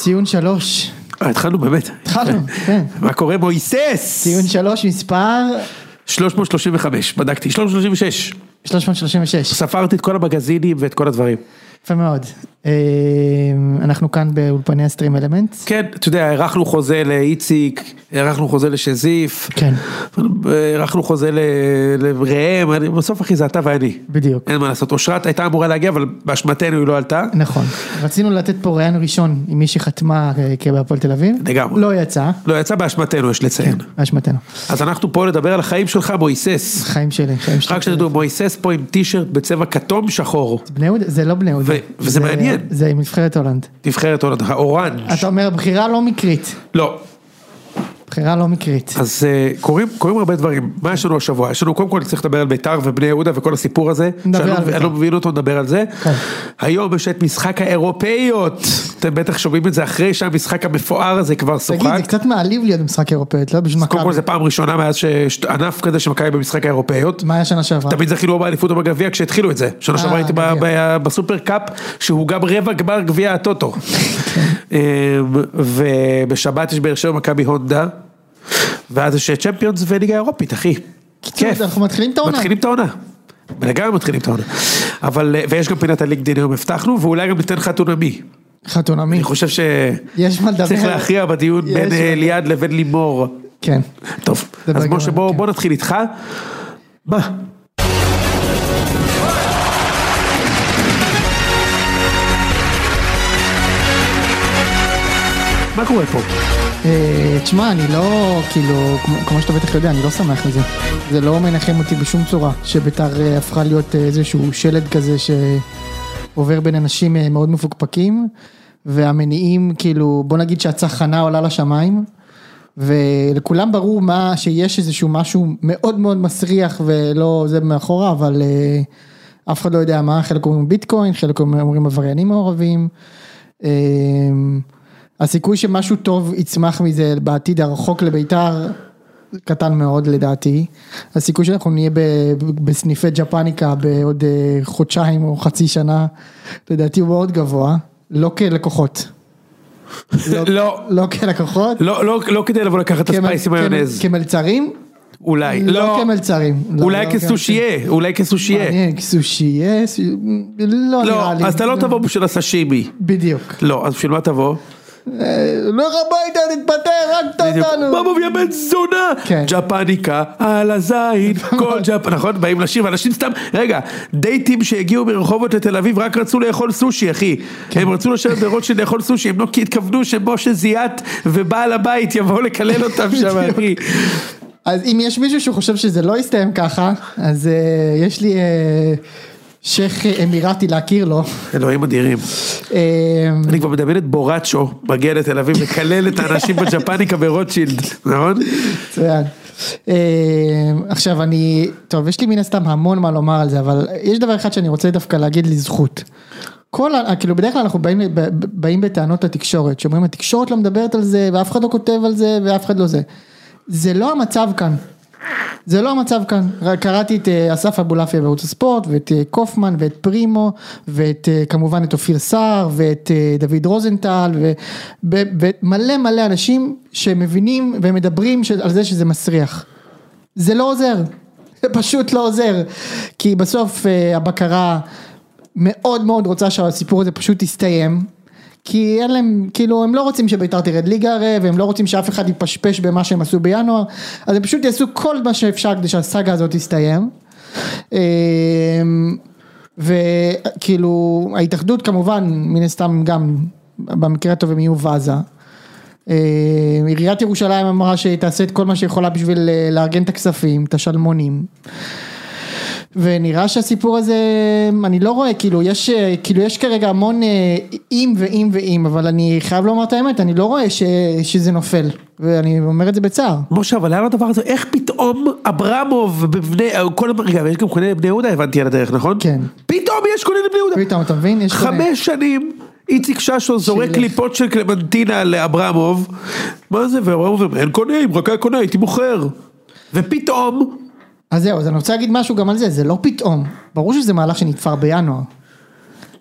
ציון שלוש. אה, התחלנו באמת. התחלנו, כן. מה קורה מויסס? ציון שלוש מספר 335, בדקתי, 336. 336. ספרתי את כל המגזינים ואת כל הדברים. יפה מאוד. אה, אנחנו כאן באולפני הסטרים אלמנטס. כן, אתה יודע, הארכנו חוזה לאיציק, הארכנו חוזה לשזיף, כן. הארכנו חוזה לראם, בסוף אחי זה אתה ואני. בדיוק. אין מה לעשות, אושרת הייתה אמורה להגיע, אבל באשמתנו היא לא עלתה. נכון. רצינו לתת פה ראיון ראשון עם מי שחתמה אה, כבהפועל תל אביב. לגמרי. לא יצא, לא, יצא באשמתנו, יש לציין. באשמתנו. אז אנחנו פה לדבר על החיים שלך, מויסס. חיים שלי, חיים שלי. רק שתדעו, מויסס פה עם טישרט בצבע כתום שחור. בני יהודה, זה לא בני יהודה. וזה זה- מעניין. זה עם נבחרת הולנד. נבחרת הולנד, האורנג'. אתה אומר בחירה לא מקרית. לא. בחירה לא מקרית. אז אה, קורים, קורים הרבה דברים, מה יש לנו השבוע? יש לנו קודם כל צריך לדבר על ביתר ובני יהודה וכל הסיפור הזה, נדבר לא- על בית"ר. אני לא מבין אותו, נדבר על זה. כן. היום יש את משחק האירופאיות, אתם בטח שומעים את זה אחרי שהמשחק המפואר הזה כבר תגיד, שוחק. זה קצת מעליב להיות במשחק אירופאית, לא בשביל קודם כל מכבי. זה פעם ראשונה מאז שיש ענף כזה שמכבי במשחק האירופאיות. מה היה שנה שעברה? תמיד זכינו באליפות או בגביע כשהתחילו את זה. שנה אה, שעברה הייתי בסופר קאפ, שהוא גם רבע גמר גביע הטוטו. כן. אמ, ובשבת יש באר שבע מכבי הונדה, ואז יש צ'מפיונס וליגה אירופית, אחי. כיף. אנחנו מתחילים את העונה. מתחילים את העונה. לגמרי מתחילים את העונה. אבל, אה, ויש גם פינת הלינקדאין היום הבטחנו, ואולי גם ניתן חתונמי. חתונמי. אני חושב יש מה לדבר. שצריך להכריע בדיון בין אה, ליעד לבין לימור. כן. טוב, אז משה בוא כן. בוא נתחיל איתך. מה? מה קורה פה? אה, תשמע, אני לא, כאילו, כמו- שאתה בטח יודע, אני לא שמח מזה. זה לא מנחם אותי בשום צורה, שביתר אה, הפכה להיות אה, איזשהו שלד כזה שעובר בין אנשים מאוד מפוקפקים, והמניעים, כאילו, בוא נגיד שהצחנה עולה לשמיים, ולכולם ברור מה, שיש איזשהו משהו מאוד מאוד מסריח ולא זה מאחורה, אבל אף אחד לא יודע מה, חלק אומרים ביטקוין, חלק אומרים עבריינים מעורבים. אה, הסיכוי שמשהו טוב יצמח מזה בעתיד הרחוק לביתר קטן מאוד לדעתי. הסיכוי שאנחנו נהיה בסניפי ג'פניקה בעוד אה, חודשיים או חצי שנה, לדעתי הוא מאוד גבוה, לא כלקוחות. לא, לא כלקוחות. לא, לא, לא כדי לבוא לקחת את כמל- הספייסי מיונז, כמ- כמלצרים? אולי, לא לא, כמלצרים. לא, אולי לא כסושייה, אולי כסושייה, מעניין, כסושייה, סו- לא נראה לי. לא, אז אתה לא תבוא בשביל הסשימי, בדיוק. לא, אז בשביל מה תבוא? אה, לך הביתה, תתפטר, הרגת. אותנו. מה מביא הבן זונה? כן. ג'פניקה על הזין, כל ג'פ... נכון? באים לשיר, ואנשים סתם, רגע, דייטים שהגיעו מרחובות לתל אביב רק רצו לאכול סושי, אחי. כן. הם רצו לשבת ברוטשילד לאכול סושי, הם לא התכוונו שמשה זיאת ובעל הבית יבואו לקלל אותם שם, אחי. אז אם יש מישהו שחושב שזה לא יסתיים ככה, אז uh, יש לי uh, שייח' אמירתי להכיר לו. אלוהים אדירים. Uh, אני כבר מדמיין את בורצ'ו מגיע לתל אביב לקלל את האנשים בג'פניקה ברוטשילד, נכון? מצוין. Uh, עכשיו אני, טוב יש לי מן הסתם המון מה לומר על זה, אבל יש דבר אחד שאני רוצה דווקא להגיד לזכות. כל, כאילו בדרך כלל אנחנו באים, באים בטענות לתקשורת, שאומרים התקשורת לא מדברת על זה ואף אחד לא כותב על זה ואף אחד לא זה. זה לא המצב כאן. זה לא המצב כאן, קראתי את אה, אסף אבולעפיה בערוץ הספורט ואת אה, קופמן ואת פרימו ואת אה, כמובן את אופיר סער ואת דוד רוזנטל ומלא מלא אנשים שמבינים ומדברים על זה שזה מסריח. זה לא עוזר, זה פשוט לא עוזר, כי בסוף הבקרה מאוד מאוד רוצה שהסיפור הזה פשוט יסתיים. כי אין להם, כאילו הם לא רוצים שביתר תרד ליגה הרי, והם לא רוצים שאף אחד יפשפש במה שהם עשו בינואר, אז הם פשוט יעשו כל מה שאפשר כדי שהסאגה הזאת תסתיים. אמ, וכאילו ההתאחדות כמובן, מן הסתם גם, במקרה הטוב הם יהיו ואזה. אה, עיריית ירושלים אמרה שהיא תעשה את כל מה שיכולה בשביל אה, לארגן את הכספים, את השלמונים. ונראה שהסיפור הזה, אני לא רואה, כאילו יש, אה, כאילו יש כרגע המון אה, אם ואם ואם, אבל אני חייב לומר את האמת, אני לא רואה ש, שזה נופל, ואני אומר את זה בצער. משה, אבל לאן הדבר הזה, איך פתאום אברמוב בבני, כל, רגע, יש גם קונה לבני יהודה, הבנתי על הדרך, נכון? כן. פתאום יש קונה לבני יהודה. פתאום, אתה מבין? יש קונה. חמש שנים איציק ששו זורק. קליפות של קלמנטינה לאברמוב, מה זה, ואברמוב אומר, אין קונה, אם רק היה קונה הייתי מוכר. ופתאום, אז זהו, אז אני רוצה להגיד משהו גם על זה, זה לא פתאום, ברור שזה מהלך שנתפר בינואר.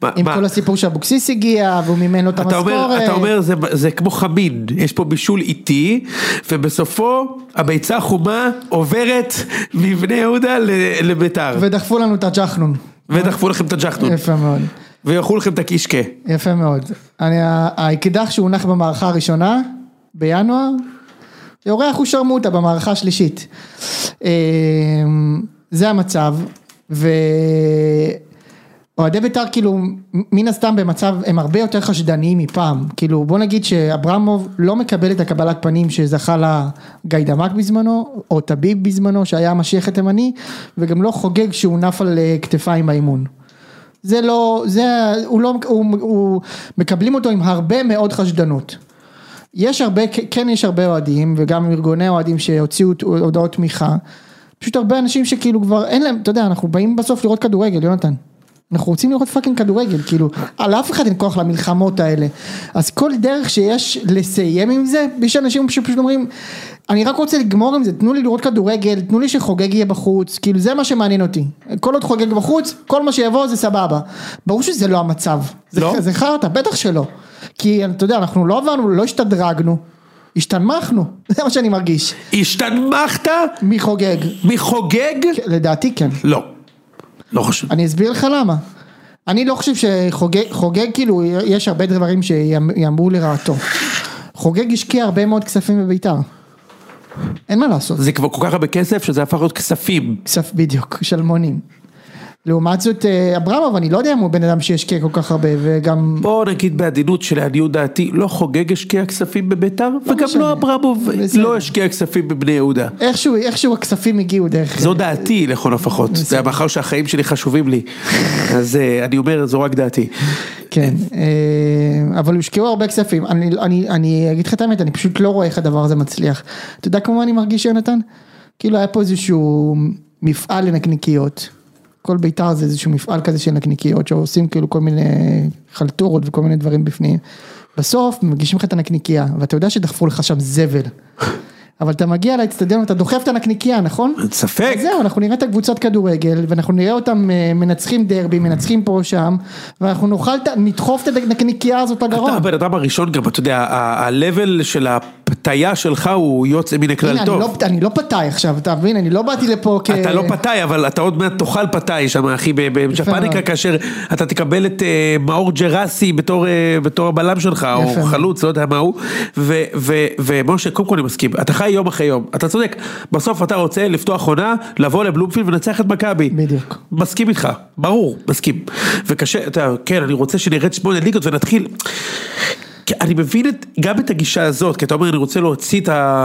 מה- עם מה? כל הסיפור שאבוקסיס הגיע, והוא מימן לו את אומר, המשכורת. אתה אומר זה, זה כמו חמין, יש פה בישול איטי, ובסופו הביצה החומה עוברת מבני יהודה לביתר, ודחפו לנו את הג'חנון. ודחפו לכם את הג'חנון, יפה מאוד. ויאכלו לכם את הקישקה. יפה מאוד. אני, האקדח שהונח במערכה הראשונה, בינואר, יורה אחוז שרמוטה במערכה השלישית. אה, זה המצב, ואוהדי בית"ר כאילו, מן הסתם במצב, הם הרבה יותר חשדניים מפעם. כאילו, בוא נגיד שאברמוב לא מקבל את הקבלת פנים שזכה לה גיידמק בזמנו, או טביב בזמנו, שהיה המשיח התימני, וגם לא חוגג שהוא נף על אה, כתפיים באימון. זה לא, זה, הוא לא, הוא, הוא, מקבלים אותו עם הרבה מאוד חשדנות. יש הרבה, כן יש הרבה אוהדים, וגם ארגוני אוהדים שהוציאו הודעות תמיכה, פשוט הרבה אנשים שכאילו כבר אין להם, אתה יודע, אנחנו באים בסוף לראות כדורגל, יונתן. אנחנו רוצים לראות פאקינג כדורגל, כאילו, על אף אחד אין כוח למלחמות האלה. אז כל דרך שיש לסיים עם זה, יש אנשים שפשוט אומרים, אני רק רוצה לגמור עם זה, תנו לי לראות כדורגל, תנו לי שחוגג יהיה בחוץ, כאילו זה מה שמעניין אותי. כל עוד חוגג בחוץ, כל מה שיבוא זה סבבה. ברור שזה לא המצב. זה, לא? זה חרטא, בטח שלא. כי אתה יודע, אנחנו לא עברנו, לא השתדרגנו, השתנמכנו, זה מה שאני מרגיש. השתנמכת מי חוגג? מחוגג? לדעתי כן. לא. לא חושב. אני אסביר לך למה. אני לא חושב שחוגג, חוגג כאילו, יש הרבה דברים שיאמרו לרעתו. חוגג השקיע הרבה מאוד כספים בביתר. אין מה לעשות. זה כבר כל כך הרבה כסף שזה הפך להיות כספים. כסף בדיוק, שלמונים. לעומת זאת אה, אברמוב, אני לא יודע אם הוא בן אדם שהשקיע כל כך הרבה וגם... בוא נגיד בעדינות שלעניות דעתי, לא חוגג השקיע כספים בביתר, וגם משנה. לא אברמוב. לא השקיע כספים בבני יהודה. איכשהו, איכשהו הכספים הגיעו דרך... זו דעתי לכל הפחות, זה מאחר שהחיים שלי חשובים לי, אז אה, אני אומר זו רק דעתי. כן, אה, אבל הושקעו הרבה כספים, אני, אני, אני אגיד לך את האמת, אני פשוט לא רואה איך הדבר הזה מצליח. אתה יודע כמו מה אני מרגיש יונתן? כאילו היה פה איזשהו מפעל לנקניקיות, כל בית"ר זה איזשהו מפעל כזה של נקניקיות, שעושים כאילו כל מיני חלטורות וכל מיני דברים בפנים. בסוף מגישים לך את הנקניקייה, ואתה יודע שדחפו לך שם זבל. אבל אתה מגיע לאצטדיון ואתה דוחף את הנקניקייה, נכון? ספק. אז זהו, אנחנו נראה את הקבוצות כדורגל, ואנחנו נראה אותם אה, מנצחים דרבי, מנצחים פה שם, ואנחנו נאכל, ה- נדחוף את הנקניקייה הזאת לגרון. אתה הבן אדם הראשון גם, אתה יודע, ה-level של הפתיה שלך הוא יוצא מן הכלל הנה, אני טוב. לא, אני לא פתאי עכשיו, אתה מבין? אני לא באתי לפה כ... אתה לא פתאי, אבל אתה עוד מעט תאכל פתאי שם, אחי, בג'פניקה. כאשר אתה תקבל את אה, מאור ג'רסי בתור אה, בתור הבלם שלך, או יפה מאוד. חלוץ, לא יודע מה הוא, ומשה, קודם כל אני מסכים, אתה חי יום אחרי יום, אתה צודק, בסוף אתה רוצה לפתוח עונה, לבוא לבלומפילד ולנצח את מכבי. בדיוק. מסכים איתך, ברור, מסכים. וקשה, אתה, כן, אני רוצה שנרד שמונה ליגות ונתחיל. אני מבין את, גם את הגישה הזאת, כי אתה אומר אני רוצה להוציא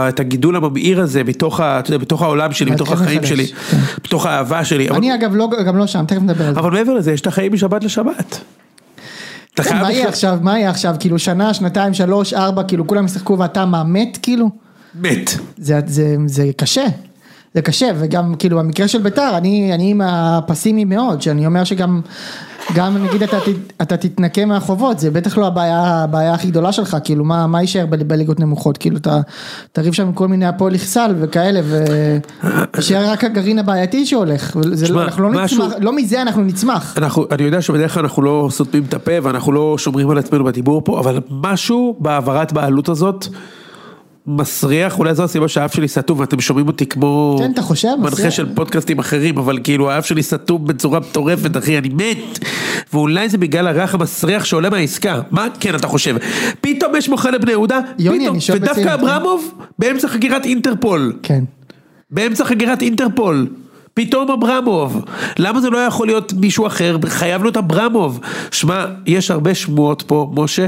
את, הגידול הממאיר הזה מתוך, ה, אתה יודע, מתוך העולם שלי, מתוך להתחיל החיים מחדש, שלי, כן. מתוך האהבה שלי. אבל, אני אגב לא, גם לא שם, תכף נדבר על זה. אבל מעבר לזה יש את החיים משבת לשבת. כן, מה יהיה לחיות- עכשיו, מה יהיה עכשיו, כאילו שנה, שנתיים, שלוש, ארבע, כאילו כולם ישחקו ואתה מה, מת כאילו? מת. זה, זה, זה קשה, זה קשה, וגם כאילו במקרה של ביתר, אני, אני עם הפסימי מאוד, שאני אומר שגם, גם נגיד אתה, אתה תתנקה מהחובות, זה בטח לא הבעיה, הבעיה הכי גדולה שלך, כאילו מה, מה יישאר בליגות נמוכות, כאילו אתה תריב שם עם כל מיני הפועל איכסל וכאלה, ויישאר רק הגרעין הבעייתי שהולך, זה, תשמע, לא, אנחנו לא משהו- נצמח, לא מזה אנחנו נצמח. אנחנו, אני יודע שבדרך כלל אנחנו לא סותמים את הפה ואנחנו לא שומרים על עצמנו בדיבור פה, אבל משהו בהעברת בעלות הזאת מסריח, אולי זו הסיבה שהאף שלי סתום ואתם שומעים אותי כמו כן, אתה חושב? מנחה. של פודקאסטים אחרים, אבל כאילו האף שלי סתום בצורה מטורפת אחי, אני מת, ואולי זה בגלל הריח המסריח שעולה מהעסקה, מה כן אתה חושב? פתאום יש מוכר לבני יהודה, יוני, פתאום, ודווקא ברצינות, אברמוב באמצע חקירת אינטרפול. כן. באמצע חקירת אינטרפול. פתאום אברמוב, למה זה לא יכול להיות מישהו אחר, חייב להיות אברמוב. שמע, יש הרבה שמועות פה, משה,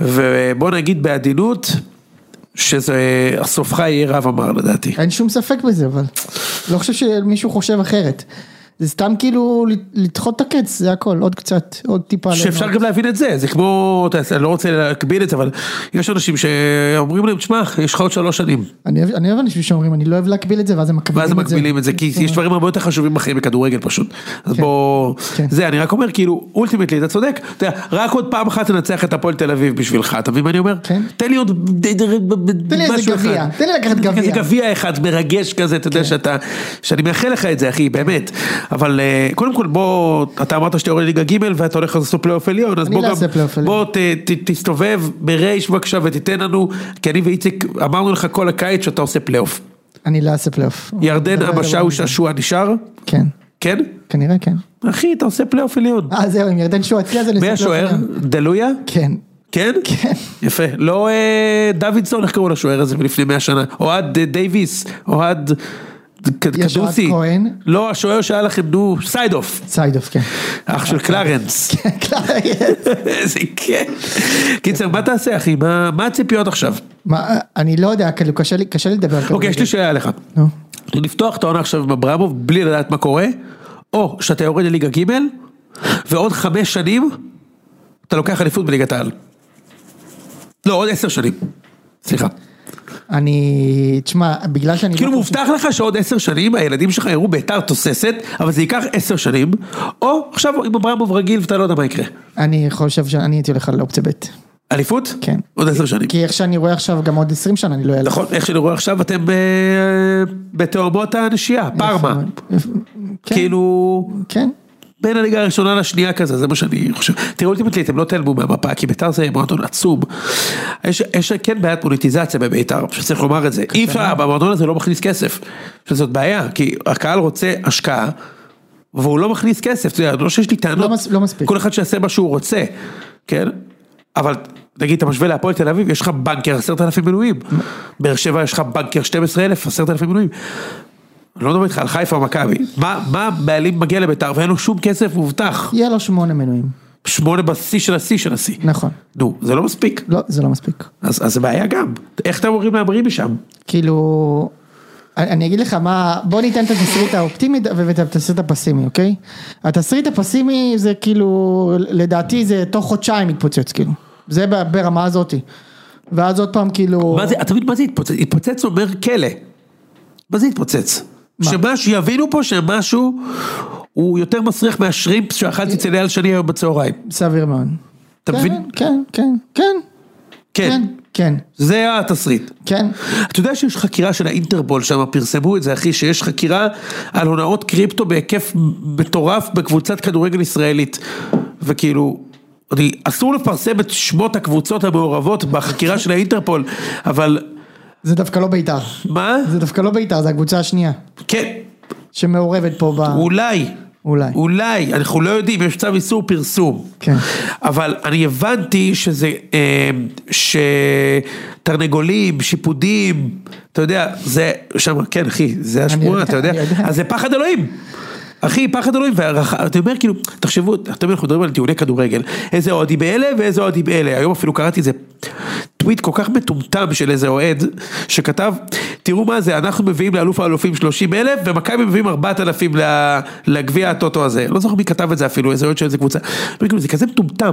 ובוא נגיד בעדינות, שזה, סופך יהיה רב אמר לדעתי. אין שום ספק בזה, אבל לא חושב שמישהו חושב אחרת. זה סתם כאילו לדחות את הקץ, זה הכל, עוד קצת, עוד טיפה. שאפשר. גם להבין את זה, זה כמו, אני לא רוצה להקביל את זה, אבל יש אנשים שאומרים להם, תשמע, יש לך עוד שלוש שנים, אני אוהב- אנשים שאומרים, אני לא אוהב להקביל את זה, ואז הם מקבילים ואז את זה. מקבילים את זה, כי יש דברים הרבה יותר חשובים בחיים בכדורגל פשוט. אז בוא, כן. זה, אני רק אומר, כאילו, אולטימטלי, אתה צודק, אתה יודע, רק עוד פעם אחת תנצח את הפועל תל אביב בשבילך, אתה מבין מה אני אומר? כן. תן לי עוד, משהו אחד. תן לי לקחת גביע. אחד מרגש כזה, אתה יודע כן. שאתה, שאני מאחל לך את זה, אחי, באמת. אבל אה, קודם כל בוא, אתה אמרת שאתה יורד ליגה ג' ואתה הולך לעשות פלייאוף עליון, אז בוא לא גם. בוא תסתובב ברייש בבקשה ותיתן לנו, כי אני ואיציק אמרנו לך כל הקיץ שאתה עושה פלייאוף. אני לא אעשה פלייאוף. ירדן המשאו דבר- שעשוע נשאר? כן, כן? כנראה כן. אחי, אתה עושה פלייאוף עליון. אה זהו, עם ירדן שועה אצלי אז אני מי עושה פלייאוף השוער? עליון. דלויה? כן. כן? כן. יפה. לא אה, דוידסון, איך קראו לשוער הזה מלפני 100 שנה? אוהד אה, דייוויס, אוהד כהן. לא, השוער שהיה לכם, נו, סיידורף. סיידורף, כן. אח של קלרנס. כן, קלרנס. איזה כיף. קיצר, מה תעשה אחי? מה הציפיות עכשיו? אני לא יודע, כאילו קשה לי לדבר. אוקיי, יש לי שאלה אליך. נו. לפתוח את העונה עכשיו עם אברמוב בלי לדעת מה קורה, או שאתה יורד לליגה ג' ועוד חמש שנים אתה לוקח אליפות בליגת העל. לא, עוד עשר שנים. סליחה. אני, תשמע, בגלל שאני... כאילו לא מובטח לך שעוד עשר שנים הילדים שלך יראו ביתר תוססת, אבל זה ייקח עשר שנים, או עכשיו עם אברמוב רגיל ואתה לא יודע מה יקרה. אני חושב שאני הייתי הולך על אופציה ב'. אליפות? כן. עוד עשר שנים. כי איך שאני רואה עכשיו, גם עוד 20 שנה אני לא אעלה. נכון, איך שאני רואה עכשיו אתם אה, בתאומות הנשייה, פארמה. כן, כאילו, כן. בין הליגה הראשונה לשנייה כזה, זה מה שאני חושב. תראו אולטימטלי, אתם לא תעלמו מהמפה, כי ביתר זה מועדון עצום. יש, יש כן בעיית מוניטיזציה בביתר, שצריך לומר את זה. אי אפשר, במועדון הזה לא מכניס כסף. שזאת בעיה, כי הקהל רוצה השקעה, והוא לא מכניס כסף, אתה יודע, לא שיש לי טענות. לא מס- לא מספיק. כל אחד שיעשה מה שהוא רוצה, כן? אבל נגיד אתה משווה להפועל תל אביב, יש לך בנקר עשרת אלפים מנויים. באר שבע יש לך בנקר 12 אלף, עשרת אלפים מנויים. אני לא מדבר איתך על חיפה או מכבי. מה, מה הבעלים מגיע לביתר ואין לו שום כסף מובטח. יהיה לו שמונה מנויים. שמונה בשיא של השיא של השיא. נכון. נו, זה לא מספיק. לא, זה לא מספיק. אז, זה בעיה גם. איך אתם אומרים להמריא משם? כאילו, אני אגיד לך מה, בוא ניתן את התסריט האופטימי ואת התסריט הפסימי, אוקיי? התסריט הפסימי זה כאילו, לדעתי זה תוך חודשיים יתפוצץ, כאילו. זה ברמה הזאתי. ואז עוד פעם כאילו... מה זה, אתה מבין מה זה התפוצץ? התפוצץ אומר כלא. מה זה התפוצץ? שמשהו, יבינו פה שמשהו הוא יותר מסריח מהשרימפס שאכלתי אצל אייל שני היום בצהריים. סביר מאוד. אתה כן, מבין? כן, כן, כן, כן. כן, כן, זה התסריט. כן. אתה יודע שיש חקירה של האינטרפול שם, פרסמו את זה אחי, שיש חקירה על הונאות קריפטו בהיקף מטורף בקבוצת כדורגל ישראלית. וכאילו, אסור לפרסם את שמות הקבוצות המעורבות בחקירה של האינטרפול, אבל זה דווקא לא בית"ר. מה? זה דווקא לא בית"ר, זה הקבוצה השנייה. כן, שמעורבת פה ב... אולי. אולי. אולי, אנחנו לא יודעים, יש צו איסור פרסום. כן. אבל אני הבנתי שזה, אה, שתרנגולים, שיפודים, אתה יודע, זה שם, כן אחי, זה השמועה, אתה יודע. אז זה פחד אלוהים. אחי, פחד אלוהים, ואתה אומר כאילו, תחשבו, אתם אנחנו מדברים על טיעוני כדורגל, איזה אוהדים באלה ואיזה אוהדים באלה, היום אפילו קראתי איזה טוויט כל כך מטומטם של איזה אוהד, שכתב, תראו מה זה, אנחנו מביאים לאלוף האלופים 30 אלף, ומכבי מביאים 4,000 לגביע הטוטו הזה, לא זוכר מי כתב את זה אפילו, איזה אוהד של איזה קבוצה, וכאילו, זה כזה מטומטם,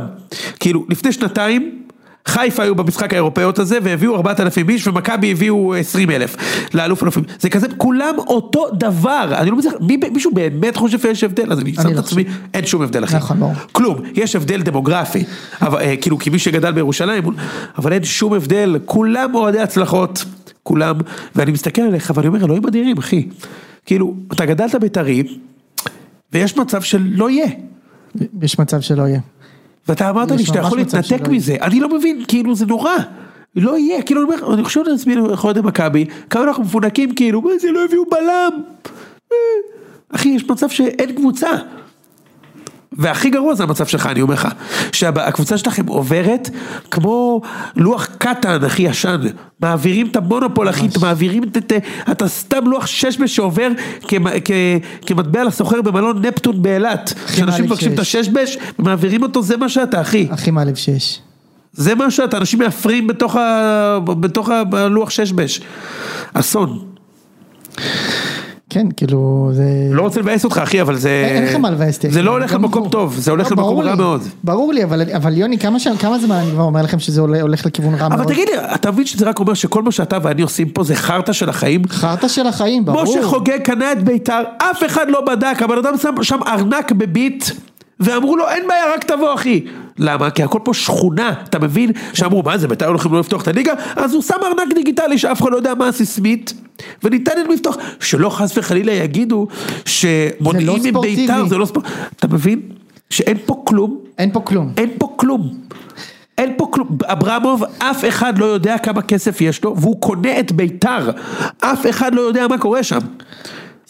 כאילו, לפני שנתיים, חיפה היו במשחק האירופאיות הזה והביאו 4,000 איש ומכבי הביאו 20 אלף לאלוף אלופים, זה כזה כולם אותו דבר, אני לא מצליח, מי, מישהו באמת חושב שיש הבדל, אז אני שם את לא עצמי, אין שום הבדל אחי, נכון, ברור. כלום, יש הבדל דמוגרפי, אבל, אה, כאילו כמי שגדל בירושלים, אבל אין שום הבדל, כולם אוהדי הצלחות, כולם, ואני מסתכל עליך ואני אומר אלוהים אדירים אחי, כאילו אתה גדלת בית"רי ויש מצב שלא יהיה. יש מצב שלא יהיה. ואתה אמרת לי שאתה יכול להתנתק מזה, אני לא מבין, כאילו זה נורא. לא יהיה, כאילו אני אומר, אני חושב לעצמי, אנחנו אוהדי מכבי, כמה אנחנו מפונקים, כאילו, מה זה, לא הביאו בלם. אה, אחי, יש מצב שאין קבוצה. והכי גרוע זה המצב שלך, אני אומר לך, שהקבוצה שלכם עוברת כמו לוח קטן, הכי ישן, מעבירים את המונופול, אחי, מעבירים את, את, אתה סתם לוח ששבש שעובר כמ- כ- כמטבע לסוחר במלון נפטון באילת, שאנשים מעליב מבקשים את. הששבש, ומעבירים אותו, זה מה שאתה, אחי, הכי מעליב שיש. זה מה שאתה, אנשים מאפרים בתוך, ה, בתוך הלוח ששבש, אסון. כן, כאילו, זה... לא רוצה לבאס אותך אחי, אבל זה... אין לך מה לבאס אותי. זה לא הולך גם למקום. טוב, זה הולך לא, למקום רע. מאוד. ברור לי, אבל, יוני, כמה, זמן אני כבר אומר לכם שזה הולך לכיוון רע מאוד? אבל תגיד לי, אתה מבין שזה רק אומר שכל מה שאתה ואני עושים פה זה חרטא של החיים? חרטא של החיים, ברור. משה חוגג קנה את בית"ר, אף אחד לא בדק, הבן אדם שם ארנק בביט, ואמרו לו אין בעיה רק תבוא אחי. למה? כי הכל פה שכונה, אתה מבין? שאמרו מה זה בית"ר הולכים לא לפתוח את הליגה? אז הוא שם ארנק דיגיטלי שאף אחד לא יודע מה הסיסמית, וניתן להם לפתוח, שלא חס וחלילה יגידו שמונעים ספורטיבי. מביתר, זה לא ספורט, אתה מבין? שאין פה כלום, אין פה כלום. אין פה כלום. אין פה כלום, אברמוב, אף אחד לא יודע כמה כסף יש לו, והוא קונה את ביתר, אף אחד לא יודע מה קורה שם.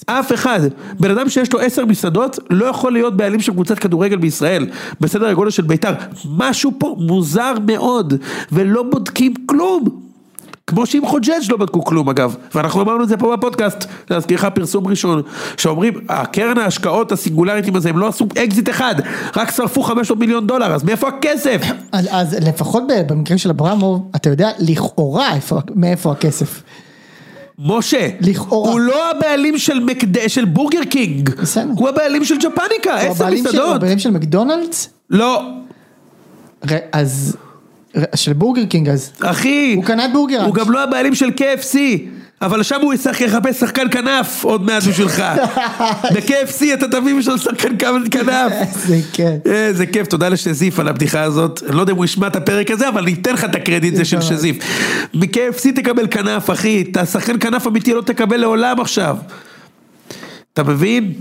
אף אחד, בן אדם שיש לו עשר מסעדות לא יכול להיות בעלים של קבוצת כדורגל בישראל. בסדר הגודל של ביתר, משהו פה מוזר מאוד ולא בודקים כלום. כמו שעם חוגג' לא בדקו כלום אגב, ואנחנו אמרנו את זה פה בפודקאסט, להזכיר לך פרסום ראשון, שאומרים, הקרן ההשקעות הסינגולריטים הזה, הם לא עשו אקזיט אחד, רק שרפו 500 מיליון דולר, אז מאיפה הכסף? אז, אז לפחות במקרה של אברמוב, אתה יודע לכאורה איפה, מאיפה הכסף. משה, לכאורה. הוא לא הבעלים של, מקד... של בורגר קינג, בסדר. הוא הבעלים של ג'פניקה, עשר של- הוא מסעדות, הבעלים של מקדונלדס? לא, ר- אז, ר- של בורגר קינג אז. אחי, הוא קנה בורגר הוא. גם לא הבעלים של KFC, אבל שם הוא ישחק- יחפש שחקן כנף עוד מעט בשבילך, ב-KFC אתה תביא בשביל שחקן כנף. זה כן. איזה כיף, תודה לשזיף על הבדיחה הזאת, לא יודע אם הוא ישמע את הפרק הזה, אבל ניתן לך את הקרדיט זה של. שזיף. מ-KFC תקבל כנף, אחי, את השחקן כנף אמיתי לא תקבל לעולם עכשיו. אתה מבין?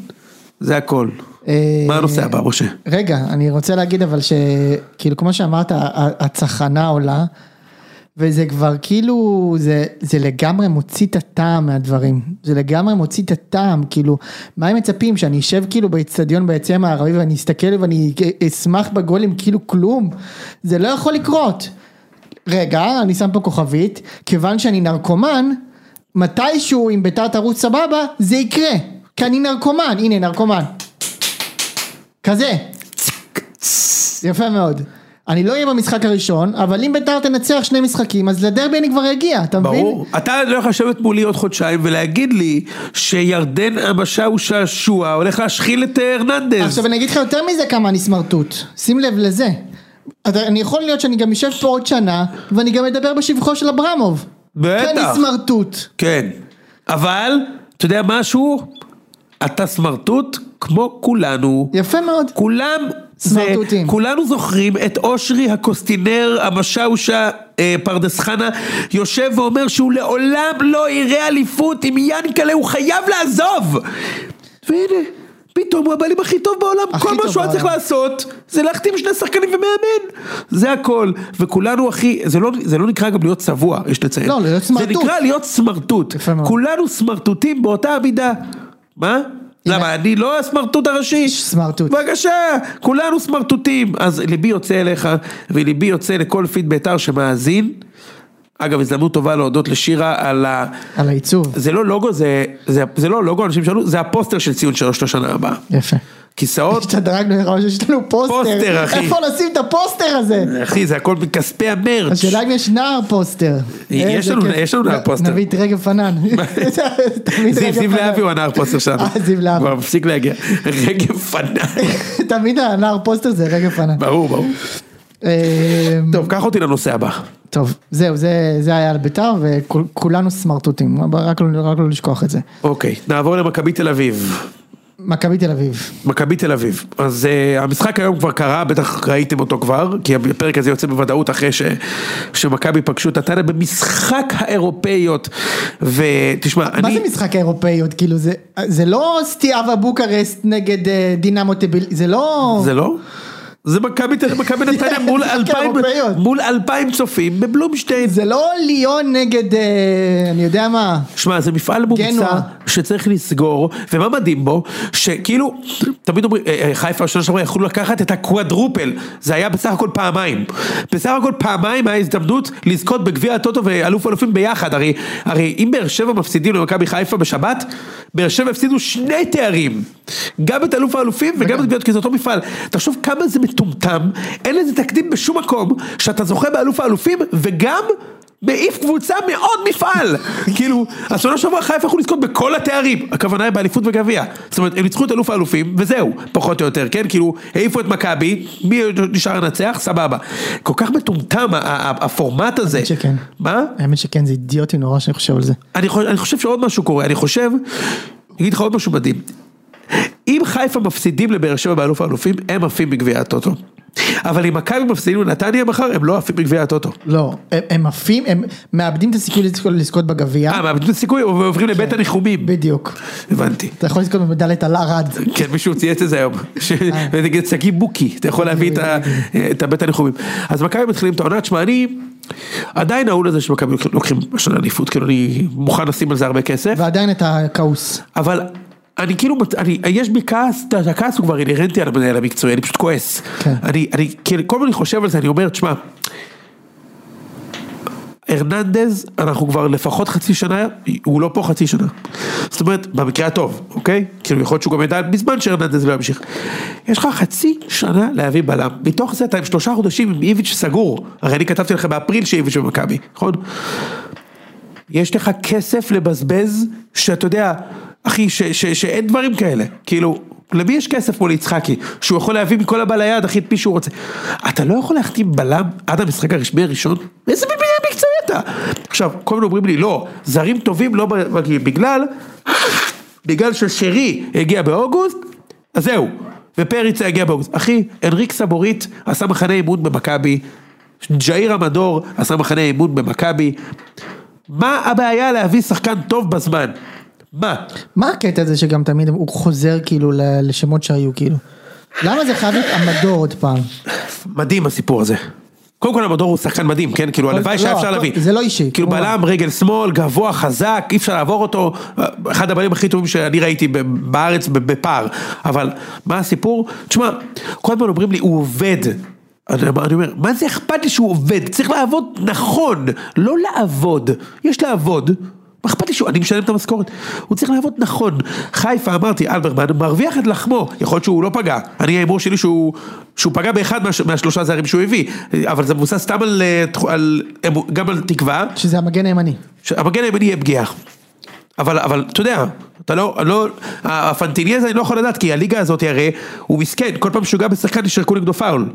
זה הכל. אה, מה הנושא הבא, משה? רגע, אני רוצה להגיד אבל שכאילו כמו שאמרת, הצחנה עולה, וזה כבר כאילו, זה, זה לגמרי מוציא את הטעם מהדברים, זה לגמרי מוציא את הטעם, כאילו, מה הם מצפים, שאני אשב כאילו באצטדיון ביציע המערבי ואני אסתכל ואני אשמח בגולים כאילו כלום, זה לא יכול לקרות. רגע, אני שם פה כוכבית, כיוון שאני נרקומן, מתישהו אם ביתר תרוץ סבבה, זה יקרה, כי אני נרקומן, הנה נרקומן. כזה. יפה מאוד. אני לא אהיה במשחק הראשון, אבל אם ביתר תנצח שני משחקים, אז לדרבי אני כבר אגיע, אתה מבין? ברור. אתה לא יכול לשבת מולי עוד חודשיים ולהגיד לי שירדן המשאו שעשוע הולך להשחיל את אה, הרננדז. עכשיו אני אגיד לך יותר מזה כמה אני סמרטוט, שים לב לזה. אני יכול להיות שאני גם אשב פה עוד שנה, ואני גם אדבר בשבחו של אברמוב. בטח. כי אני סמרטוט. כן, אבל, אתה יודע משהו? אתה סמרטוט כמו כולנו. יפה מאוד. כולם, זה, סמרטוטים. כולנו זוכרים את אושרי הקוסטינר המשאושה אה, פרדס חנה יושב ואומר שהוא לעולם לא יראה אליפות עם ינקלה הוא חייב לעזוב והנה פתאום הוא הבעלים הכי טוב בעולם הכי כל מה שהוא היה צריך. לעשות זה להחתים שני שחקנים ומאמן זה הכל וכולנו אחי זה לא, זה לא נקרא גם להיות צבוע יש לציין לא, להיות סמרטוט. זה נקרא להיות סמרטוט. כולנו סמרטוטים באותה המידה מה? למה אני לא הסמרטוט הראשי? סמרטוט. בבקשה, כולנו סמרטוטים. אז ליבי יוצא אליך, וליבי יוצא לכל פיד בית"ר שמאזין. אגב, הזדמנות טובה להודות לשירה על ה... על העיצוב. זה לא לוגו, זה, זה, זה לא לוגו, אנשים שאלו, זה הפוסטר של ציון שלוש לשנה הבאה. יפה. כיסאות, השתדרגנו, נראה שיש לנו פוסטר. פוסטר, אחי. איפה לשים את הפוסטר הזה? אחי, זה הכל מכספי ה merch. השאלה אם יש נער פוסטר. יש לנו- כיף. יש לנו נער פוסטר. נביא את רגב פנן. זיו, זיו. להבי הוא הנער פוסטר שלנו. אה, זיו להבי. כבר מפסיק להגיע. רגב פנן. תמיד הנער פוסטר זה רגב פנן. ברור, ברור. אה, טוב, קח אותי לנושא הבא. טוב, זהו, זה זה היה על בית"ר וכולנו סמרטוטים, רק לא רק לא לשכוח את זה. אוקיי, נעבור למכבי תל אביב. מכבי תל אביב. מכבי תל אביב, אז uh, המשחק היום כבר קרה, בטח ראיתם אותו כבר, כי הפרק הזה יוצא בוודאות אחרי ש, שמכבי פגשו את נתניה במשחק האירופאיות, ותשמע, מה אני, זה משחק האירופאיות? כאילו זה זה לא סטיאבה בוקרסט נגד אה, דינמו טביל, זה לא... זה לא? זה מכבי תל- מכבי נתניה מול אלפיים. מול אלפיים צופים בבלומשטיין. זה לא ליון נגד, אה, אני יודע מה. שמע, זה מפעל מומצא. שצריך לסגור, ומה מדהים בו, שכאילו, תמיד אומרים, אה, אה, חיפה בשנה שעברה יכלו לקחת את הקוואדרופל, זה היה בסך הכל פעמיים. בסך הכל פעמיים היה הזדמנות לזכות בגביע הטוטו ואלוף אלופים ביחד, הרי, הרי אם באר שבע מפסידים למכבי חיפה בשבת, באר שבע הפסידו שני תארים, גם את אלוף האלופים וגם את גביעות, כי זה אותו מפעל. תחשוב כמה זה מטומטם, אין לזה תקדים בשום מקום, שאתה זוכה באלוף האלופים וגם... מעיף קבוצה מעוד מפעל, כאילו, השנה שעברה חיפה יכלו לזכות בכל התארים, הכוונה היא באליפות וגביע, זאת אומרת, הם ניצחו את אלוף האלופים, וזהו, פחות או יותר, כן, כאילו, העיפו את מכבי, מי נשאר לנצח, סבבה, כל כך מטומטם הפורמט הזה, שכן. מה? האמת שכן, זה אידיוטי נורא שאני חושב על זה. אני חושב שעוד משהו קורה, אני חושב, אני אגיד לך עוד משהו מדהים, אם חיפה מפסידים לבאר שבע באלוף האלופים, הם עפים בגביע הטוטו. אבל אם מכבי מפסידים לנתניה מחר, הם לא עפים בגביע הטוטו. לא, הם- הם עפים, הם מאבדים את הסיכוי לזכות- בגביע. אה, מאבדים את הסיכוי ועוברים לבית הניחומים. בדיוק. הבנתי. אתה יכול לזכות במדליית על ערד. כן, מישהו צייץ את זה היום, ש- נגיד שגיא בוקי, אתה יכול להביא את ה- את הבית הניחומים. אז מכבי מתחילים את העונה, תשמע, אני עדיין נעול לזה שמכבי לוקחים- השנה אליפות, כאילו אני מוכן לשים על זה הרבה כסף, ועדיין את הכעוס. אבל אני כאילו, אני, יש בי כעס, אתה יודע, הכעס הוא כבר אינהרנטי על המנהל המקצועי, אני פשוט כועס. כן. אני, אני, כאילו, כל הזמן אני חושב על זה, אני אומר, תשמע, הרננדז, אנחנו כבר לפחות חצי שנה, הוא לא פה חצי שנה. זאת אומרת, במקרה הטוב, אוקיי? כאילו יכול להיות שהוא גם ידע בזמן שהרננדז לא ימשיך. יש לך חצי שנה להביא בלם, מתוך זה אתה עם שלושה חודשים עם איביץ' סגור, הרי אני כתבתי לך באפריל שאיביץ' במכבי, נכון? יש לך כסף לבזבז, שאתה יודע, אחי, שאין דברים כאלה, כאילו, למי יש כסף פה ליצחקי, שהוא יכול להביא מכל הבא ליד, אחי, את מי שהוא רוצה. אתה לא יכול להחתים בלם עד המשחק הרשמי הראשון? איזה מקצועי אתה? עכשיו, כל מיני אומרים לי, לא, זרים טובים לא מגיעים, בגלל, בגלל ששרי הגיע באוגוסט, אז זהו, ופריצה הגיע באוגוסט. אחי, הנריק סבורית עשה מחנה אימון במכבי, ג'איר המדור עשה מחנה אימון במכבי. מה הבעיה להביא שחקן טוב בזמן? מה? מה הקטע הזה שגם תמיד הוא חוזר כאילו לשמות שהיו כאילו? למה זה חייב להיות המדור עוד פעם? מדהים הסיפור הזה. קודם כל המדור הוא שחקן מדהים, כן? כאילו הלוואי שהיה לא, אפשר להביא. זה לא אישי, כאילו. בלם, רגל שמאל, גבוה, חזק, אי אפשר לעבור אותו. אחד הבלמים הכי טובים שאני ראיתי בארץ בפער. אבל מה הסיפור? תשמע, כל הזמן אומרים לי, הוא עובד. אני אני אומר, מה זה אכפת לי שהוא עובד? צריך לעבוד נכון, לא לעבוד. יש לעבוד. מה אכפת לי שהוא, אני משלם את המשכורת, הוא צריך לעבוד נכון. חיפה, אמרתי, אלברמן, מרוויח את לחמו, יכול להיות שהוא לא פגע, אני ההימור שלי שהוא, שהוא פגע באחד מה, מהשלושה זרים שהוא הביא, אבל זה מבוסס סתם על, אה, תח- על, גם על תקווה, שזה המגן הימני. שהמגן הימני יהיה פגיעה. אבל, אבל אתה יודע, אתה לא, לא, הפנטיני הזה אני לא יכול לדעת, כי הליגה הזאת הרי, הוא מסכן, כל פעם שהוא גע בשחקן ישרקו נגדו פאול.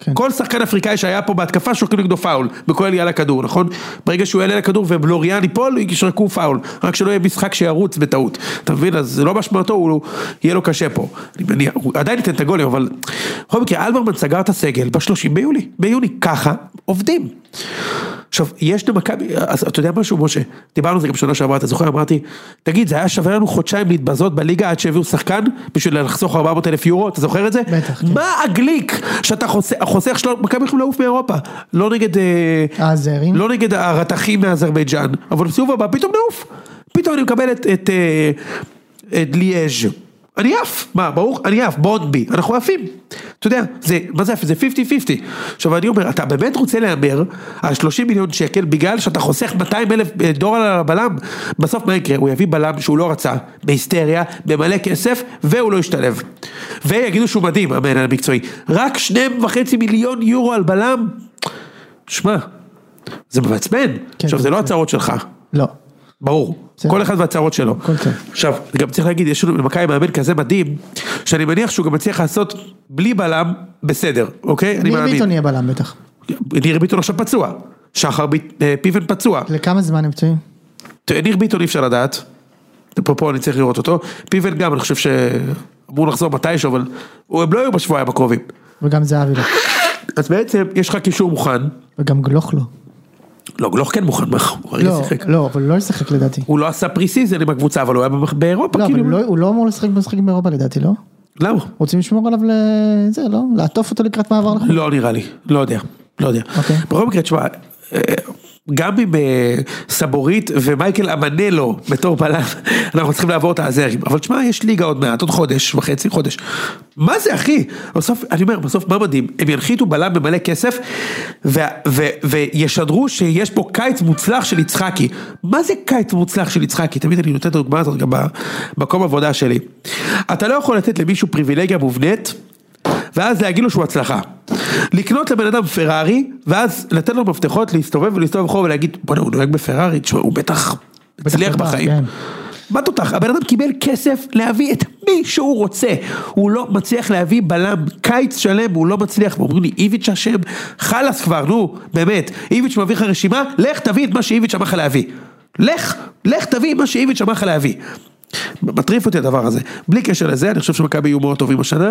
כן. כל שחקן אפריקאי שהיה פה בהתקפה שורקים נגדו פאול, בכל עלייה לכדור, נכון? ברגע שהוא יעלה לכדור ובלוריאן ייפול, ישרקו פאול, רק שלא יהיה משחק שירוץ בטעות, אתה מבין? אז זה לא משמעותו, הוא יהיה לו קשה פה, אני מניח, הוא עדיין ייתן את הגולים, אבל בכל מקרה, אלברמן סגר את הסגל ב-30 ביולי, ביוני, ככה עובדים. עכשיו, יש למכבי, אז אתה יודע משהו משה, דיברנו על זה גם בשנה שעברה, אתה זוכר, אמרתי, תגיד, זה היה שווה לנו חודשיים להתבזות בליגה עד שהביאו שחקן בשביל לחסוך 400 אלף יורו, אתה זוכר את זה? בטח, כן. מה הגליק שאתה חוסך, שלו, מכבי יכולים לעוף מאירופה, לא נגד, אה, הזרים. לא נגד הרתכים מאזרבייג'אן, אבל בסיבוב הבא פתאום נעוף, פתאום אני מקבל את, את, אה, את ליאז' אני עף, מה ברור, אני עף, בונדבי, אנחנו עפים, אתה יודע, זה, מה זה עף, זה 50-50, עכשיו אני אומר, אתה באמת רוצה להמר על 30 מיליון שקל בגלל שאתה חוסך 200 אלף דולר על הבלם, בסוף מה יקרה, הוא יביא בלם שהוא לא רצה, בהיסטריה, במלא כסף, והוא לא ישתלב, ויגידו שהוא מדהים, המנהל המקצועי, רק שניהם וחצי מיליון יורו על בלם, שמע, זה מעצבן, כן, עכשיו זה זה לא. הצהרות שלך, לא. ברור. כל אחד והצהרות שלו. עכשיו, גם צריך להגיד, יש לנו למכבי מאמן כזה מדהים, שאני מניח שהוא גם מצליח לעשות בלי בלם בסדר, אוקיי? אני ניר ביטון מאמין. יהיה בלם בטח. ניר ביטון עכשיו פצוע, שחר אה, פיבן פצוע, לכמה זמן הם פצועים? ניר ביטון אי אפשר לדעת, פה אני צריך לראות אותו, פיבן גם, אני חושב שאמור לחזור מתישהו, אבל הם לא היו בשבועיים הקרובים. וגם זהבי לא. אז בעצם יש לך קישור מוכן, וגם גלוך לא. לא, גלוך כן מוכן, הוא הרגע לא, שיחק. לא, אבל הוא לא ישחק לדעתי. הוא לא עשה pre-season עם הקבוצה, אבל הוא היה באירופה, לא, אבל כאילו. הוא לא- הוא לא אמור לשחק במשחקים באירופה לדעתי, לא? למה? רוצים לשמור עליו לזה, לא? לעטוף אותו לקראת מעבר נכון? לא נראה לי, לא יודע, לא יודע. אוקיי. בכל מקרה, תשמע, גם עם אה, סבוריט ומייקל אמנלו בתור בלם, אנחנו צריכים לעבור את הזרים. אבל תשמע, יש ליגה עוד מעט, עוד חודש וחצי, חודש. מה זה אחי? בסוף, אני אומר, בסוף מה מדהים? הם ינחיתו בלם במלא כסף ו- ו- וישדרו שיש פה קיץ מוצלח של יצחקי. מה זה קיץ מוצלח של יצחקי? תמיד אני נותן את הדוגמה הזאת גם במקום עבודה שלי. אתה לא יכול לתת למישהו פריבילגיה מובנית. ואז להגיד לו שהוא הצלחה. לקנות לבן אדם פרארי, ואז לתת לו מפתחות להסתובב ולהסתובב ברחוב ולהגיד, בוא'נה הוא נוהג בפרארי, תשמע הוא בטח הצליח בחיים. כן. מה תותח? הבן אדם קיבל כסף להביא את מי שהוא רוצה, הוא לא מצליח להביא בלם, קיץ שלם הוא לא מצליח, ואומרים לי איביץ' אשם, חלאס כבר, נו, באמת, איביץ' מביא לך רשימה, לך תביא את מה שאיביץ' אמר לך להביא. לך, לך תביא את מה שאיביץ' אמר לך להביא. מטריף אותי הדבר הזה. בלי קשר לזה, אני חושב שמכבי יהיו מאוד טובים השנה.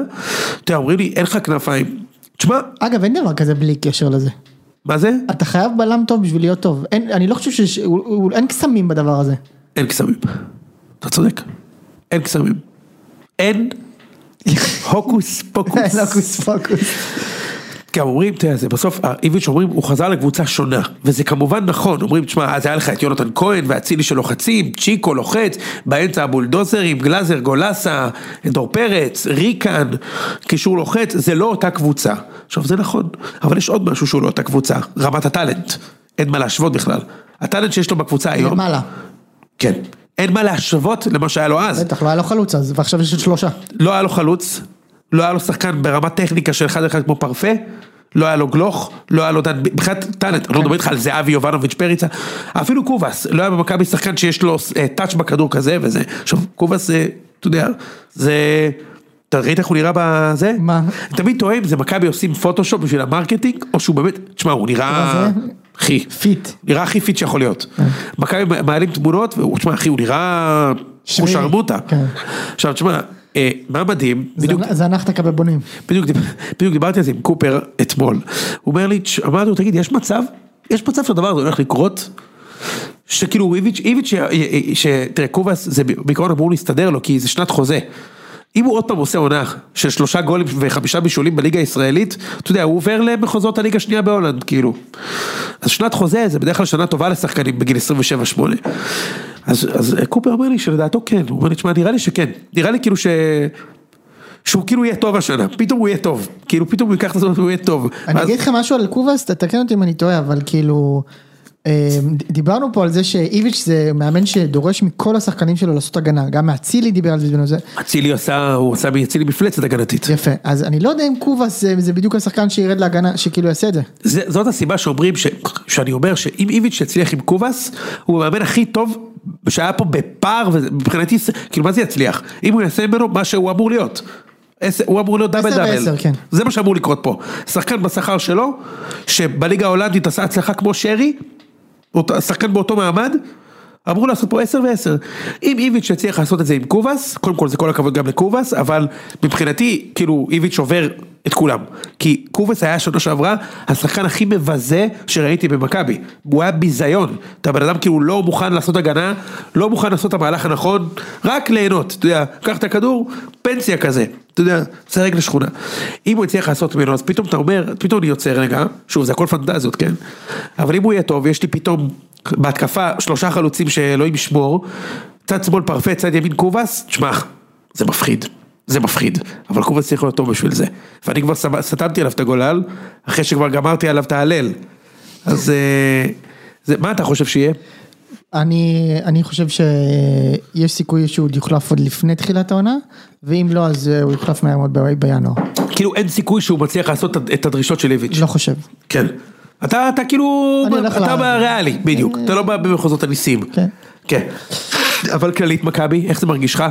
אתה יודע, אומרים לי, אין לך כנפיים. תשמע, אגב, אין דבר כזה בלי קשר לזה. מה זה? אתה חייב בלם טוב בשביל להיות טוב. אין, אני לא חושב שיש, אין קסמים בדבר הזה. אין קסמים. אתה צודק. אין קסמים. אין הוקוס פוקוס. אין הוקוס פוקוס. גם אומרים, תראה, זה בסוף, איביץ' אומרים, הוא חזר לקבוצה שונה, וזה כמובן נכון, אומרים, תשמע, אז היה לך את יונתן כהן ואצילי שלוחצים, צ'יקו לוחץ, באמצע הבולדוזרים, גלאזר, גולסה, דור פרץ, ריקן, קישור לוחץ, זה לא אותה קבוצה. עכשיו זה נכון, אבל יש עוד משהו שהוא לא אותה קבוצה, רמת הטאלנט, אין מה להשוות בכלל. ה talent שיש לו בקבוצה היום, למעלה. כן, אין מה להשוות למה שהיה לו אז. בטח, לא היה לו חלוץ אז, ועכשיו יש שלושה. לא היה לו חלוץ, לא היה לו שחקן ברמת טכניקה של אחד אחד כמו פרץ, לא היה לו גלוך, לא היה לו דן, מבחינת talent, אני לא מדבר איתך על זהבי, יובאנוביץ', פריצה, אפילו קובאס, לא היה במכבי שחקן שיש לו אה, touch בכדור כזה וזה, עכשיו קובאס זה, אתה יודע, זה, אתה ראית איך הוא נראה בזה? מה? תמיד טועה אם זה מכבי עושים פוטושופ בשביל ה marketing, או שהוא באמת, תשמע הוא נראה? אחי, fit. נראה הכי fit שיכול להיות. מכבי מעלים תמונות, והוא, תשמע אחי, הוא נראה שרירי. שרמוטה. כן. עכשיו תשמע, אה, מה מדהים, בדיוק, זנחת כבבונים. בדיוק, דיב- בדיוק דיברתי על זה עם קופר אתמול, הוא אומר לי, "תש- אמרתי לו, תגיד, יש מצב, יש מצב שהדבר הזה הולך לקרות? שכאילו איביץ', איביץ', ש- ש- תראה, קובאס זה בעיקרון אמור להסתדר לו, כי זה שנת חוזה. אם הוא עוד פעם עושה עונה של שלושה גולים וחמישה בישולים בליגה הישראלית, אתה יודע, הוא עובר למחוזות הליגה השנייה בהולנד, כאילו. אז שנת חוזה זה בדרך כלל שנה טובה לשחקנים בגיל 27-8. אז, אז קופר אומר לי שלדעתו כן, הוא אומר לי, תשמע, נראה לי שכן, נראה לי כאילו ש... שהוא כאילו יהיה טוב השנה, פתאום הוא יהיה טוב, כאילו פתאום הוא ייקח את הזמן והוא יהיה טוב. אני ואז- אגיד לך משהו על קובאס, תתקן אותי אם אני טועה, אבל כאילו, אה, דיברנו פה על זה שאיביץ' זה מאמן שדורש מכל השחקנים שלו לעשות הגנה, גם מאצילי דיבר על זה בזמנו אצילי עשה, הוא עשה מאצילי מפלצת הגנתית. יפה, אז אני לא יודע אם קובאס זה, זה בדיוק השחקן שירד להגנה, שכאילו יעשה את זה. זה, זאת הסיבה שאומרים, ש, שאני אומר שאם איביץ' יצליח עם קובאס, הוא המאמן הכי טוב שהיה פה בפער, ומבחינתי, כאילו מה זה יצליח? אם הוא יעשה ממנו מה שהוא אמור להיות. הוא אמור להיות דאבל דאבל, כן. זה מה שאמור לקרות פה, שחקן בשכר שלו, שבליגה ההולנדית עשה הצלחה כמו שרי, שחקן באותו מעמד, אמרו לעשות פה 10 ו-10. אם איביץ' יצליח לעשות את זה עם קובאס, קודם כל זה כל הכבוד גם לקובאס, אבל מבחינתי, כאילו איביץ' עובר את כולם. כי קובאס היה שנה שעברה השחקן הכי מבזה שראיתי במכבי. הוא היה ביזיון. אתה בן אדם כאילו לא מוכן לעשות הגנה, לא מוכן לעשות את המהלך הנכון, רק ליהנות. אתה יודע, קח את הכדור, פנסיה כזה. אתה יודע, סרג לשכונה. אם הוא יצליח לעשות ממנו, אז פתאום אתה אומר, פתאום אני יוצא רגע, שוב זה הכל פנטזיות, כן? אבל אם הוא יהיה טוב, יש לי פתאום בהתקפה שלושה חלוצים שאלוהים ישמור, צד שמאל פרפה, צד ימין קובאס, תשמע, זה מפחיד, זה מפחיד, אבל קובאס צריך להיות טוב בשביל זה. ואני כבר סתמתי עליו את הגולל, אחרי שכבר גמרתי עליו את ההלל. אז אה, זה, מה אתה חושב שיהיה? אני, אני חושב שיש סיכוי שהוא יוחלף עוד לפני תחילת העונה, ואם לא אז אה, הוא יוחלף מהר מאוד בינואר, כאילו אין סיכוי שהוא מצליח לעשות את- הדרישות של איביץ'. לא חושב. כן. אתה, אתה כאילו, אתה בריאלי, בדיוק, אתה לא בא במחוזות הניסים. כן. כן. אבל כללית מכבי, איך זה מרגיש לך?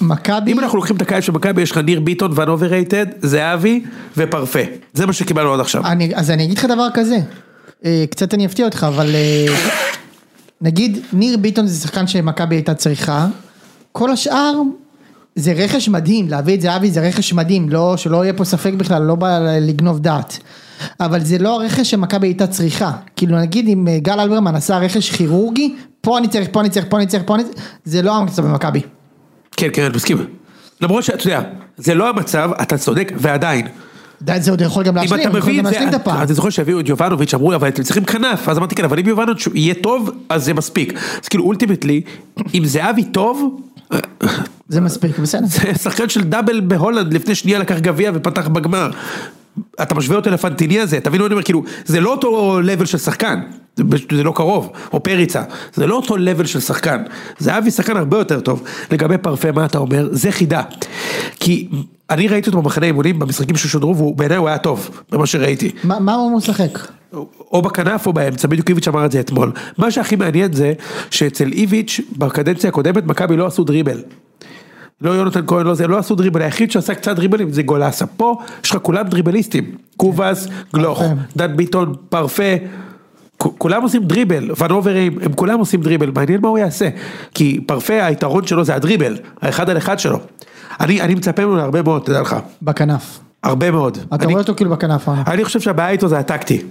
מכבי, אם אנחנו לוקחים את הקיץ של מכבי, יש לך ניר ביטון ואן overrated, זהבי ופרפה. זה מה שקיבלנו עד עכשיו. אני, אז אני אגיד לך דבר כזה, אה, קצת אני אפתיע אותך, אבל אה, נגיד ניר ביטון זה שחקן שמכבי הייתה צריכה, כל השאר זה רכש מדהים, להביא את זהבי זה רכש מדהים, לא, שלא יהיה פה ספק בכלל, לא בא לגנוב דעת. אבל זה לא הרכש שמכבי הייתה צריכה, כאילו נגיד אם אה, גל אלברמן עשה רכש כירורגי, פה אני צריך, פה אני צריך, פה אני צריך, פה אני צריך, זה לא המצב במכבי. כן, כן, אני מסכים. למרות שאתה יודע, זה לא המצב, אתה צודק, ועדיין. די, זה עוד יכול גם אם להשלים, אתה יכול מביא גם את זה, את הפער. אתה זוכר שהביאו את יובנוביץ', אמרו, אבל אתם צריכים כנף, אז אמרתי כן, אבל אם יובנוביץ' יהיה טוב, אז זה מספיק. אז כאילו אולטימטלי, אם זהבי טוב, זה מספיק, בסדר. זה שחקן של דאבל בהולנד, לפני שנייה לקח גביע ופתח בגמר. אתה משווה אותו לפנטיני הזה, תבינו מה אני אומר, כאילו, זה לא אותו לבל של שחקן, זה, זה לא קרוב, או פריצה, זה לא אותו לבל של שחקן, זה אבי שחקן הרבה יותר טוב. לגבי פרפה, מה אתה אומר? זה חידה. כי אני ראיתי אותו במחנה אימונים, במשחקים ששודרו, ובעיניי הוא היה טוב, במה שראיתי. מה מה הוא משחק? או בכנף או באמצע, בדיוק איביץ' אמר את זה אתמול. מה שהכי מעניין זה שאצל איביץ' בקדנציה הקודמת מכבי לא עשו דריבל. לא יונתן כהן, לא זה, לא עשו דריבל, היחיד שעשה קצת דריבלים זה גולסה. פה יש לך כולם דריבליסטים. קובאס, גלוך, פרפה. דן ביטון, פרפה, כולם עושים דריבל, ונוברים, הם כולם עושים דריבל, מעניין מה הוא יעשה. כי פרפה היתרון שלו זה הדריבל, האחד על אחד שלו. אני, אני מצפה ממנו להרבה מאוד, תדע לך. בכנף. הרבה מאוד. אתה אני, רואה אותו כאילו בכנף. אני חושב שהבעיה איתו זה הטקטי.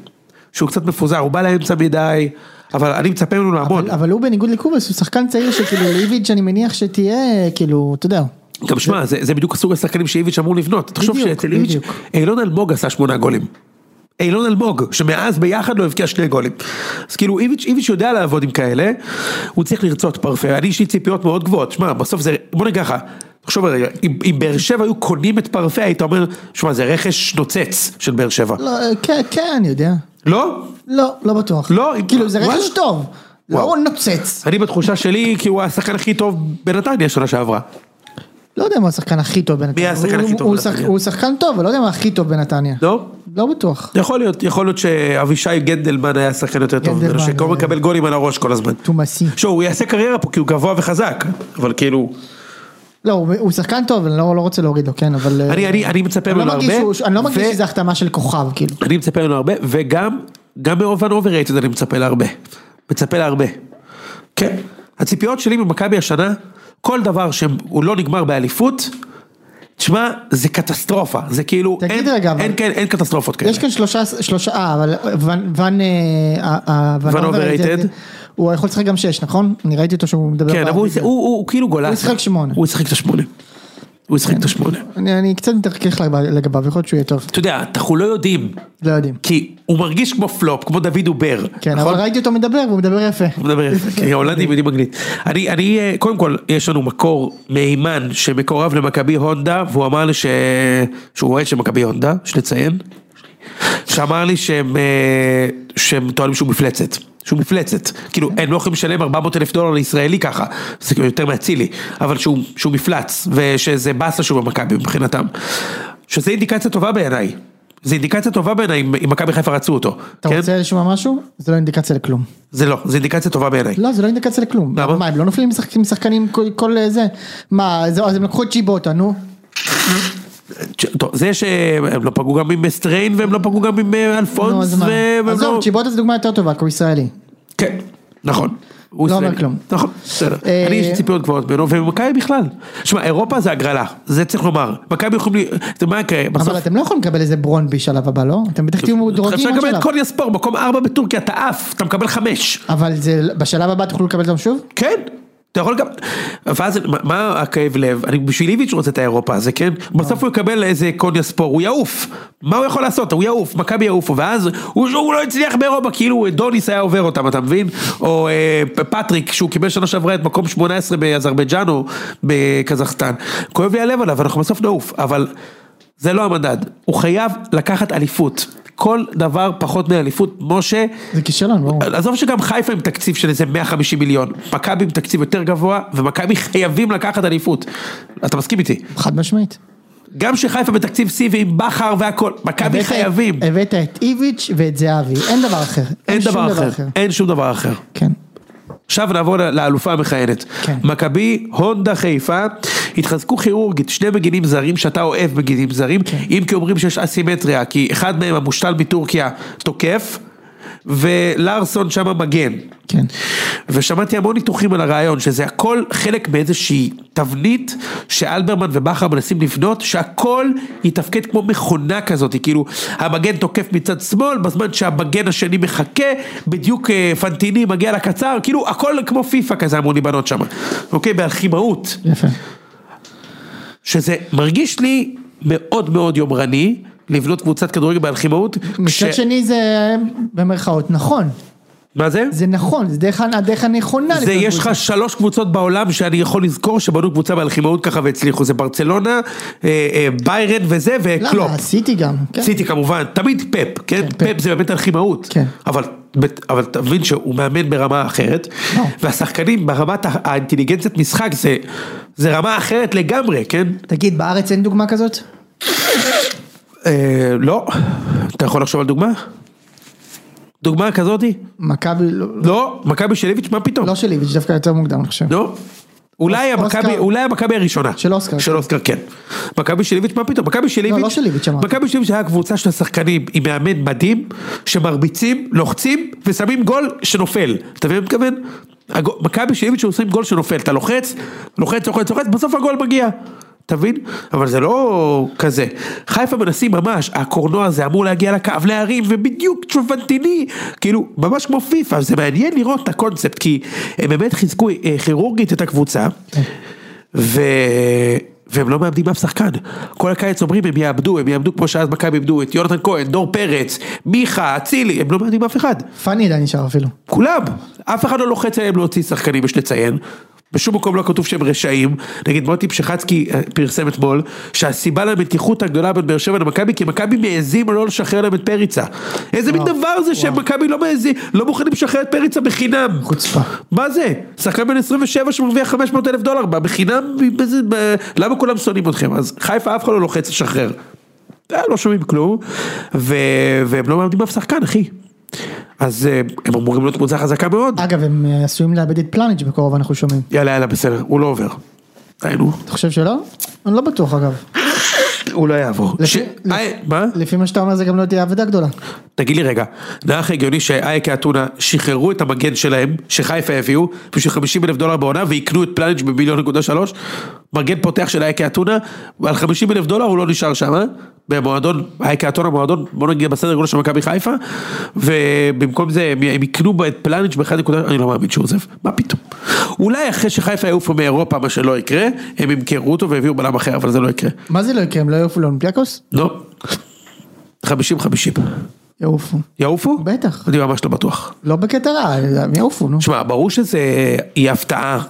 שהוא קצת מפוזר, הוא בא לאמצע מדי, אבל אני מצפה ממנו להמון. אבל- הוא בניגוד לקובס, הוא שחקן צעיר שכאילו לאיביץ' אני מניח שתהיה, כאילו, אתה יודע. גם שמע, זה, בדיוק הסוג השחקנים שאיביץ' אמור לבנות. תחשוב שאצל איביץ'. אילון אלמוג עשה שמונה גולים. אילון אלמוג, שמאז ביחד לא הבקיע שני גולים. אז כאילו איביץ', איביץ' יודע לעבוד עם כאלה, הוא צריך לרצות פרפה, אני יש לי ציפיות מאוד גבוהות, שמע, בסוף זה, בוא נגיד ככה, תחשוב רגע, אם, אם באר שבע היו קונים את פרפה, היית אומר, שמע, זה רכש נוצץ של באר שבע. לא, כן, כן, אני יודע. לא? לא, לא בטוח. לא, אם- כאילו זה רכש. טוב. לא וואו. נוצץ. אני בתחושה שלי, כי הוא השחקן הכי טוב בנתניה שנה שעברה. לא יודע מה השחקן הכי טוב בנתניה. השחקן הוא- הכי טוב הוא בנתניה? הוא שחקן טוב, אבל לא יודע מה הכי טוב בנתניה. לא? לא בטוח. יכול להיות, יכול להיות שאבישי גנדלמן היה שחקן יותר טוב, גנדלמן, ממנו, שכל אה. מקבל גולים על הראש כל הזמן. תומאסי. הוא יעשה קריירה פה כי הוא גבוה וחזק, אבל כאילו, לא, הוא שחקן טוב, אני לא לא רוצה להוריד לו, כן, אבל... אה, אני, אני מצפה לא ממנו הרבה, אני לא מרגיש שזה החתמה של כוכב, כאילו. אני מצפה ממנו הרבה, וגם, גם מואן overrated אני מצפה להרבה, מצפה להרבה, כן, הציפיות שלי ממכבי השנה, כל דבר שהוא לא נגמר באליפות, תשמע, זה קטסטרופה, זה כאילו, אין, רגע, אין, אין, אין קטסטרופות כאלה. יש כאן שלושה, שלושה, אה, אבל ון, ון, אה, אה, אה, ון ון overrated, overrated. הוא יכול לשחק גם שש, נכון? אני ראיתי אותו שהוא מדבר. כן, אבל הוא, כאילו גולס. הוא ישחק שמונה. הוא ישחק את השמונה. הוא ישחק את השמונה. אני, קצת מתרכך לגביו, יכול להיות שהוא יהיה טוב. אתה יודע, אנחנו לא יודעים, לא יודעים. כי הוא מרגיש כמו פלופ, כמו דוד אובר. כן, נכון? אבל ראיתי אותו מדבר, והוא מדבר יפה. הוא מדבר יפה, כי ההולנדים יודעים אנגלית. אני, אני, אה, קודם כל, יש לנו מקור מהימן שמקורב למכבי הונדה, והוא אמר לי. שהוא אוהד של מכבי הונדה, יש לציין, שאמר לי אה, שהם טוענים שהוא מפלצת. שהוא מפלצת, כאילו הם לא יכולים לשלם 400 אלף דולר לישראלי ככה, זה כאילו יותר מאצילי, אבל שהוא, שהוא מפלץ, ושזה באסה שהוא במכבי מבחינתם, שזה אינדיקציה טובה בעיניי, זה אינדיקציה טובה בעיניי אם מכבי חיפה רצו אותו, אתה כן? רוצה לשמוע משהו? זה לא אינדיקציה לכלום. זה לא, זה אינדיקציה טובה בעיניי. לא, זה לא אינדיקציה לכלום. למה? מה, הם לא נופלים משחק- משחקנים כל- כל אה, זה? מה, זה- אז הם לקחו את צ'יבוטה, נו. טוב, זה שהם לא פגעו גם עם סטריין והם לא פגעו גם עם אה, אלפונס מה? והם עזוב, לא... צ'יבוטה זה דוגמה יותר טובה, כי הוא ישראלי. כן, נכון. הוא לא אומר. כלום. נכון, בסדר. אה, אני יש לי ציפיות גבוהות ממנו ומכבי בכלל. שמע, אירופה זה הגרלה, זה צריך לומר. מכבי יכולים... ל- זה מה יקרה? בסוף... אבל אתם לא יכולים לקבל איזה ברונבי שלב הבא, לא? אתם בטח תהיו דורגים אפשר עוד לקבל שלב. את קוניה ספורט, מקום ארבע בטורקיה, אתה עף, אתה מקבל חמש. אבל בשלב הבא תוכלו לקבל אותם שוב? כן. אתה יכול גם, ואז מה- הכאב לב, אני בשביל איביץ' רוצה את האירופה הזה, כן? בסוף הוא יקבל איזה קוניה ספור, הוא יעוף, מה הוא יכול לעשות? הוא יעוף, מכבי יעופו, ואז הוא לא הצליח באירופה, כאילו דוניס היה עובר אותם, אתה מבין? או אה, פטריק, שהוא קיבל שנה שעברה את מקום 18 באזרבייג'אן או בקזחסטן, כואב לי הלב עליו, אנחנו בסוף נעוף, אבל זה לא המדד, הוא חייב לקחת אליפות, כל דבר פחות מאליפות, משה, זה כישלון, ברור. עזוב שגם חיפה עם תקציב של איזה 150 מיליון, מכבי עם תקציב יותר גבוה, ומכבי חייבים לקחת אליפות. אתה מסכים איתי? חד משמעית. גם שחיפה בתקציב שיא ועם בכר והכל, מכבי חייבים. הבאת את איביץ' ואת זהבי, אין דבר אחר. אין שום דבר אחר, אין שום דבר אחר. כן. עכשיו נעבור לאלופה המכהנת. כן. מכבי, הונדה חיפה, התחזקו כירורגית, שני מגינים זרים שאתה אוהב מגינים זרים, כן. אם כי אומרים שיש אסימטריה, כי אחד מהם המושתל מטורקיה תוקף, ולארסון שם מגן. כן. ושמעתי המון ניתוחים על הרעיון, שזה הכל חלק מאיזושהי תבנית שאלברמן ובכר מנסים לבנות, שהכל יתפקד כמו מכונה כזאת, כאילו המגן תוקף מצד שמאל, בזמן שהמגן השני מחכה, בדיוק אה, פנטיני מגיע לקצר, כאילו הכל כמו פיפא כזה אמרו לי בנות שם, אוקיי, באלכימאות, יפה. שזה מרגיש לי מאוד מאוד יומרני, לבנות קבוצת כדורגל באלכימאות, מצד שני זה במרכאות נכון. מה זה? זה נכון, זה דרך, הדרך הנכונה. זה יש לך. שלוש קבוצות בעולם שאני יכול לזכור שבנו קבוצה באלכימאות ככה והצליחו, זה ברצלונה, אה, אה, ביירן וזה וקלופ. למה? עשיתי גם. כן. סיטי כמובן, תמיד פפ, כן? כן, פפ זה באמת אלכימאות. כן. אבל, אבל אתה מבין שהוא מאמן ברמה אחרת, לא. והשחקנים ברמת האינטליגנציית משחק זה, זה רמה אחרת לגמרי, כן? תגיד, בארץ אין דוגמה כזאת? אה, לא, אתה יכול לחשוב על דוגמה? דוגמה כזאתי? מכבי, לא, לא, מכבי של איביץ', מה פתאום? לא של איביץ', דווקא יותר מוקדם אני חושב. לא? אולי המכבי. אולי המכבי הראשונה. של אוסקר, של כן. אוסקר, כן. מכבי של איביץ', מה פתאום? מכבי של איביץ', לא של איביץ', אמרתי. מכבי של איביץ' היה קבוצה של השחקנים עם מאמן מדהים, שמרביצים, לוחצים ושמים גול שנופל. אתה מבין מה אני מתכוון? מכבי של איביץ' שעושים גול שנופל, אתה לוחץ, לוחץ, לוחץ, לוחץ, בסוף הגול מגיע. אתה מבין? אבל זה לא כזה. חיפה מנסים ממש, הקורנוע הזה אמור להגיע לקו, להרים, ובדיוק צ'ופנטיני, כאילו, ממש כמו פיפא, זה מעניין לראות את הקונספט, כי הם באמת חיזקו אה, כירורגית את הקבוצה, ו... והם לא מאבדים אף שחקן. כל הקיץ אומרים הם יאבדו, הם יאבדו כמו שאז מכבי איבדו את יונתן כהן, דור פרץ, מיכה, אצילי, הם לא מאבדים אף אחד. פאני עדיין נשאר אפילו. כולם, אף אחד לא לוחץ עליהם להוציא שחקנים, יש לציין. בשום מקום לא כתוב שהם רשעים, נגיד מוטי פשחצקי אה, פרסם אתמול שהסיבה למתיחות הגדולה בין באר שבע למכבי כי מכבי מעזים לא לשחרר להם את פריצה. איזה מין וואו, דבר זה שמכבי לא מעזים, לא מוכנים לשחרר את פריצה בחינם. חוצפה. מה זה? שחקן בן 27 שמרוויח 500 אלף דולר בחינם, למה כולם שונאים אתכם? אז חיפה אף אחד לא לוחץ לשחרר. אה, לא שומעים כלום. והם לא מאבדים אף שחקן אחי. אז אה, הם אמורים להיות קבוצה חזקה מאוד. אגב, הם אה, עשויים לאבד את פלניץ' בקרוב, אנחנו שומעים. יאללה יאללה בסדר, הוא לא עובר. די נו, אתה חושב שלא? אני לא בטוח אגב. הוא לא יעבור. לפי- ש- אה, מה? לפי מה שאתה אומר זה גם לא תהיה אבדה גדולה. תגיד לי רגע, נראה לך הגיוני שאייק אתונה שחררו את המגן שלהם, שחיפה הביאו, בשביל 50 אלף דולר בעונה ויקנו את פלניץ' במיליון נקודה שלוש? מגן פותח של אייק אתונה, על 50 אלף דולר הוא לא נשאר שם, אה? במועדון, אייק אתונה מועדון, בוא נגיד בסדר גודל של מכבי חיפה, ובמקום זה הם, הם יקנו את פלניץ' באחד נקודה, אני לא מאמין שהוא עוזב, מה פתאום. אולי אחרי שחיפה יעופו מאירופה, מה שלא יקרה, הם ימכרו אותו ויביאו בלם אחר, אבל זה לא יקרה. מה זה לא יקרה? הם לא יעופו לאולימפיאקוס? לא. 50-50. יעופו. יעופו? בטח. אני ממש לא בטוח. לא בקטע רע, הם יעופו, נו. שמע, ברור שזה יהיה הפתעה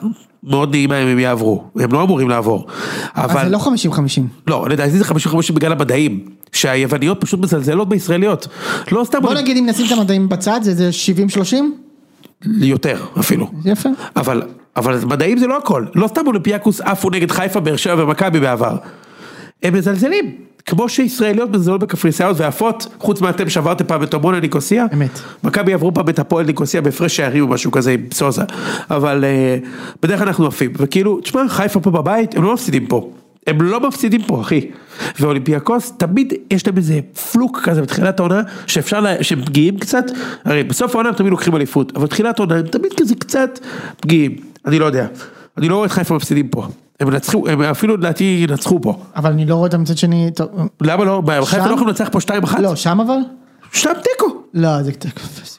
מאוד נעימה אם הם יעברו, הם לא אמורים לעבור. אז אבל, זה לא 50-50. לא, לדעתי זה 50-50 בגלל המדעים, שהיווניות פשוט מזלזלות בישראליות. לא סתם, בוא נגיד אם נשים את המדעים בצד, זה- זה 70-30? יותר אפילו. יפה. אבל, אבל מדעים זה לא הכל, לא סתם אולימפיאקוס עפו נגד חיפה, באר שבע ומכבי בעבר. הם מזלזלים, כמו שישראליות מזלזלות בקפריסאיות ועפות, חוץ מאתם שברתם פעם את עמונה ניקוסיה. אמת. מכבי עברו פעם את הפועל ניקוסיה בהפרש שערים או משהו כזה עם סוזה. אבל אה, בדרך כלל אנחנו עפים, וכאילו, תשמע, חיפה פה בבית, הם לא מפסידים פה. הם לא מפסידים פה, אחי. ואולימפיאקוס, תמיד יש להם איזה פלוק כזה בתחילת העונה, שאפשר, לה, שהם פגיעים קצת, הרי בסוף העונה הם תמיד לוקחים אליפות, אבל בתחילת העונה הם תמיד כזה קצת פגיעים, אני לא יודע. אני לא רואה את חיפה מפסידים פה. הם נצחו, הם אפילו לדעתי ינצחו פה. אבל אני לא רואה אותם מצד שני, טוב, למה לא? חיפה שם? לא יכולים לנצח פה 2-1? לא, שם אבל? שם תיקו. לא, זה קצת,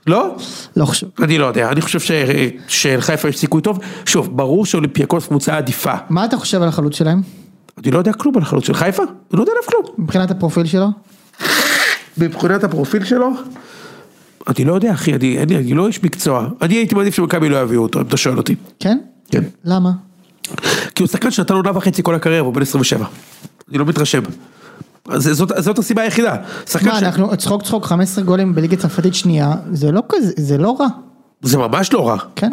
לא? לא חושב. אני לא יודע, אני חושב ש- שלחיפה יש סיכוי טוב. שוב, ברור שאולימפיאקוס קבוצה עדיפה. מה אתה חושב על החלוץ שלהם? אני לא יודע כלום על החלוץ של חיפה, אני לא יודע עליו כלום. מבחינת הפרופיל שלו? מבחינת הפרופיל שלו? אני לא יודע אחי, אני, אני, אני לא איש מקצוע. אני הייתי מעדיף שמכבי לא יביאו אותו, אם אתה שואל אותי. כן? כן. למה? כי הוא שחקן שנתן עונה וחצי כל הקריירה, והוא בן 27. אני לא מתרשם. אז זאת, זאת הסיבה היחידה. מה, ש... אנחנו צחוק צחוק 15 גולים בליגה צרפתית שנייה, זה לא כזה, זה לא רע. זה ממש לא רע. כן?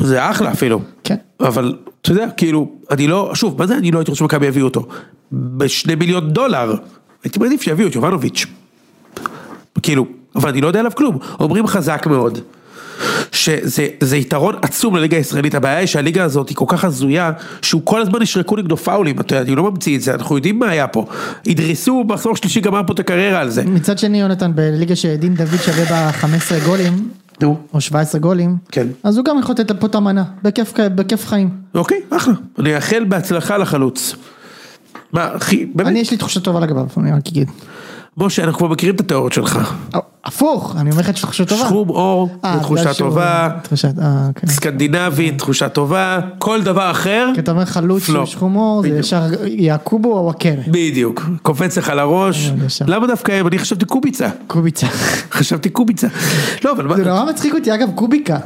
זה אחלה אפילו. כן. אבל, אתה יודע, כאילו, אני לא, שוב, מה זה אני לא הייתי רוצה שמכבי יביאו אותו? בשני מיליון דולר, הייתי מעדיף שיביאו את יובנוביץ'. כאילו, אבל אני לא יודע עליו כלום. אומרים חזק מאוד. שזה זה יתרון עצום לליגה הישראלית, הבעיה היא שהליגה הזאת היא כל כך הזויה, שהוא כל הזמן ישרקו נגדו פאולים, אתה יודע, אני לא ממציא את זה, אנחנו יודעים מה היה פה. ידרסו מחזור שלישי גמר פה את הקריירה על זה. מצד שני יונתן בליגה שדין דוד שווה בה 15 גולים, נו. או 17 גולים, כן. אז הוא גם יכול לתת פה את המנה, בכיף, בכיף חיים. אוקיי, אחלה. אני אאחל בהצלחה לחלוץ. מה, אחי, באמת, אני יש לי תחושה טובה לגביו, אני רק אגיד. משה, אנחנו כבר מכירים את התיאוריות שלך. הפוך, אני אומר לך לי תחושה טובה. שחום אור, אה, תחושה שהוא- טובה, אה, כן. סקנדינבי, תחושה טובה, כל דבר אחר, כי אתה אומר חלוץ פלופ. שיש חומור, זה. ישר יעקובו או וואקרה. בדיוק, קופץ לך לראש, אה. למה דווקא הם? אני חשבתי קוביצה, קוביצה. חשבתי קוביצה, לא אבל מה, זה נורא מצחיק אותי, אגב, קוביקה.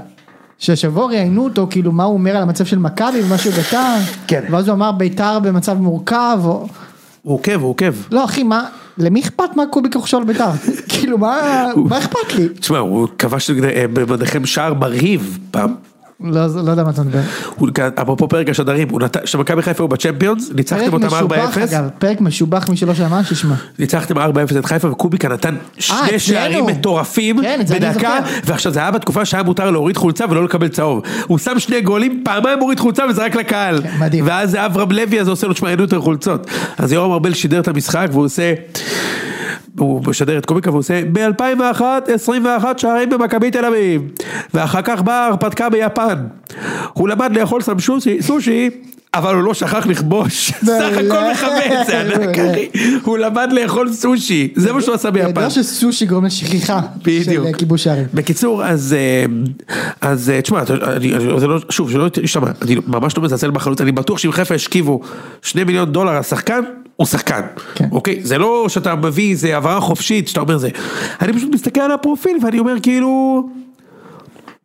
שהשבוע ראיינו אותו, כאילו מה הוא אומר על המצב של מכבי ומשהו ביתר, כן. ואז הוא אמר ביתר במצב מורכב. הוא עוקב, הוא עוקב, לא אחי, מה, למי אכפת מה קוביקה חושב על ביתר? כאילו מה, אכפת לי? תשמע, הוא כבש אה, במדכם שער מרהיב פעם, לא לא יודע מה אתה מדבר. הוא- אפרופו פרק השדרים, הוא כשמכבי חיפה היו בצ'מפיונס, ניצחתם פרק אותם 4-0, משובח אגב, פרק משובח מי שלא שמע שישמע. ניצחתם 4-0 את חיפה וקוביקה נתן שני אצלנו. שערים מטורפים כן, בדקה. ועכשיו זה היה בתקופה שהיה מותר להוריד חולצה ולא לקבל צהוב. הוא שם שני גולים, פעמיים הוריד חולצה וזרק לקהל. כן. ואז אברהם לוי הזה עושה לו, תשמע, אין יותר חולצות. אז יורם ארבל שידר את המשחק והוא עושה... הוא משדר את קוביקה והוא עושה ב-2001 21 שערים במכבי תל אביב. ואחר כך באה הרפתקה ביפן. הוא למד לאכול סם סושי אבל הוא לא שכח לכבוש. סך הכל מכבד זה ענק אחי. הוא למד לאכול סושי. זה מה שהוא עשה אתה ביפן. יודע שסושי גורם לשכחה בדיוק. של אה, כיבוש שערים. בקיצור אז אה, אה, תשמע זה לא שוב שלא ישתמע אני ממש לא מזלזל בחלוץ. אני בטוח שאם חיפה השכיבו שני מיליון דולר על שחקן הוא שחקן כן. אוקיי זה לא שאתה מביא איזה העברה חופשית שאתה אומר זה אני פשוט מסתכל על הפרופיל ואני אומר כאילו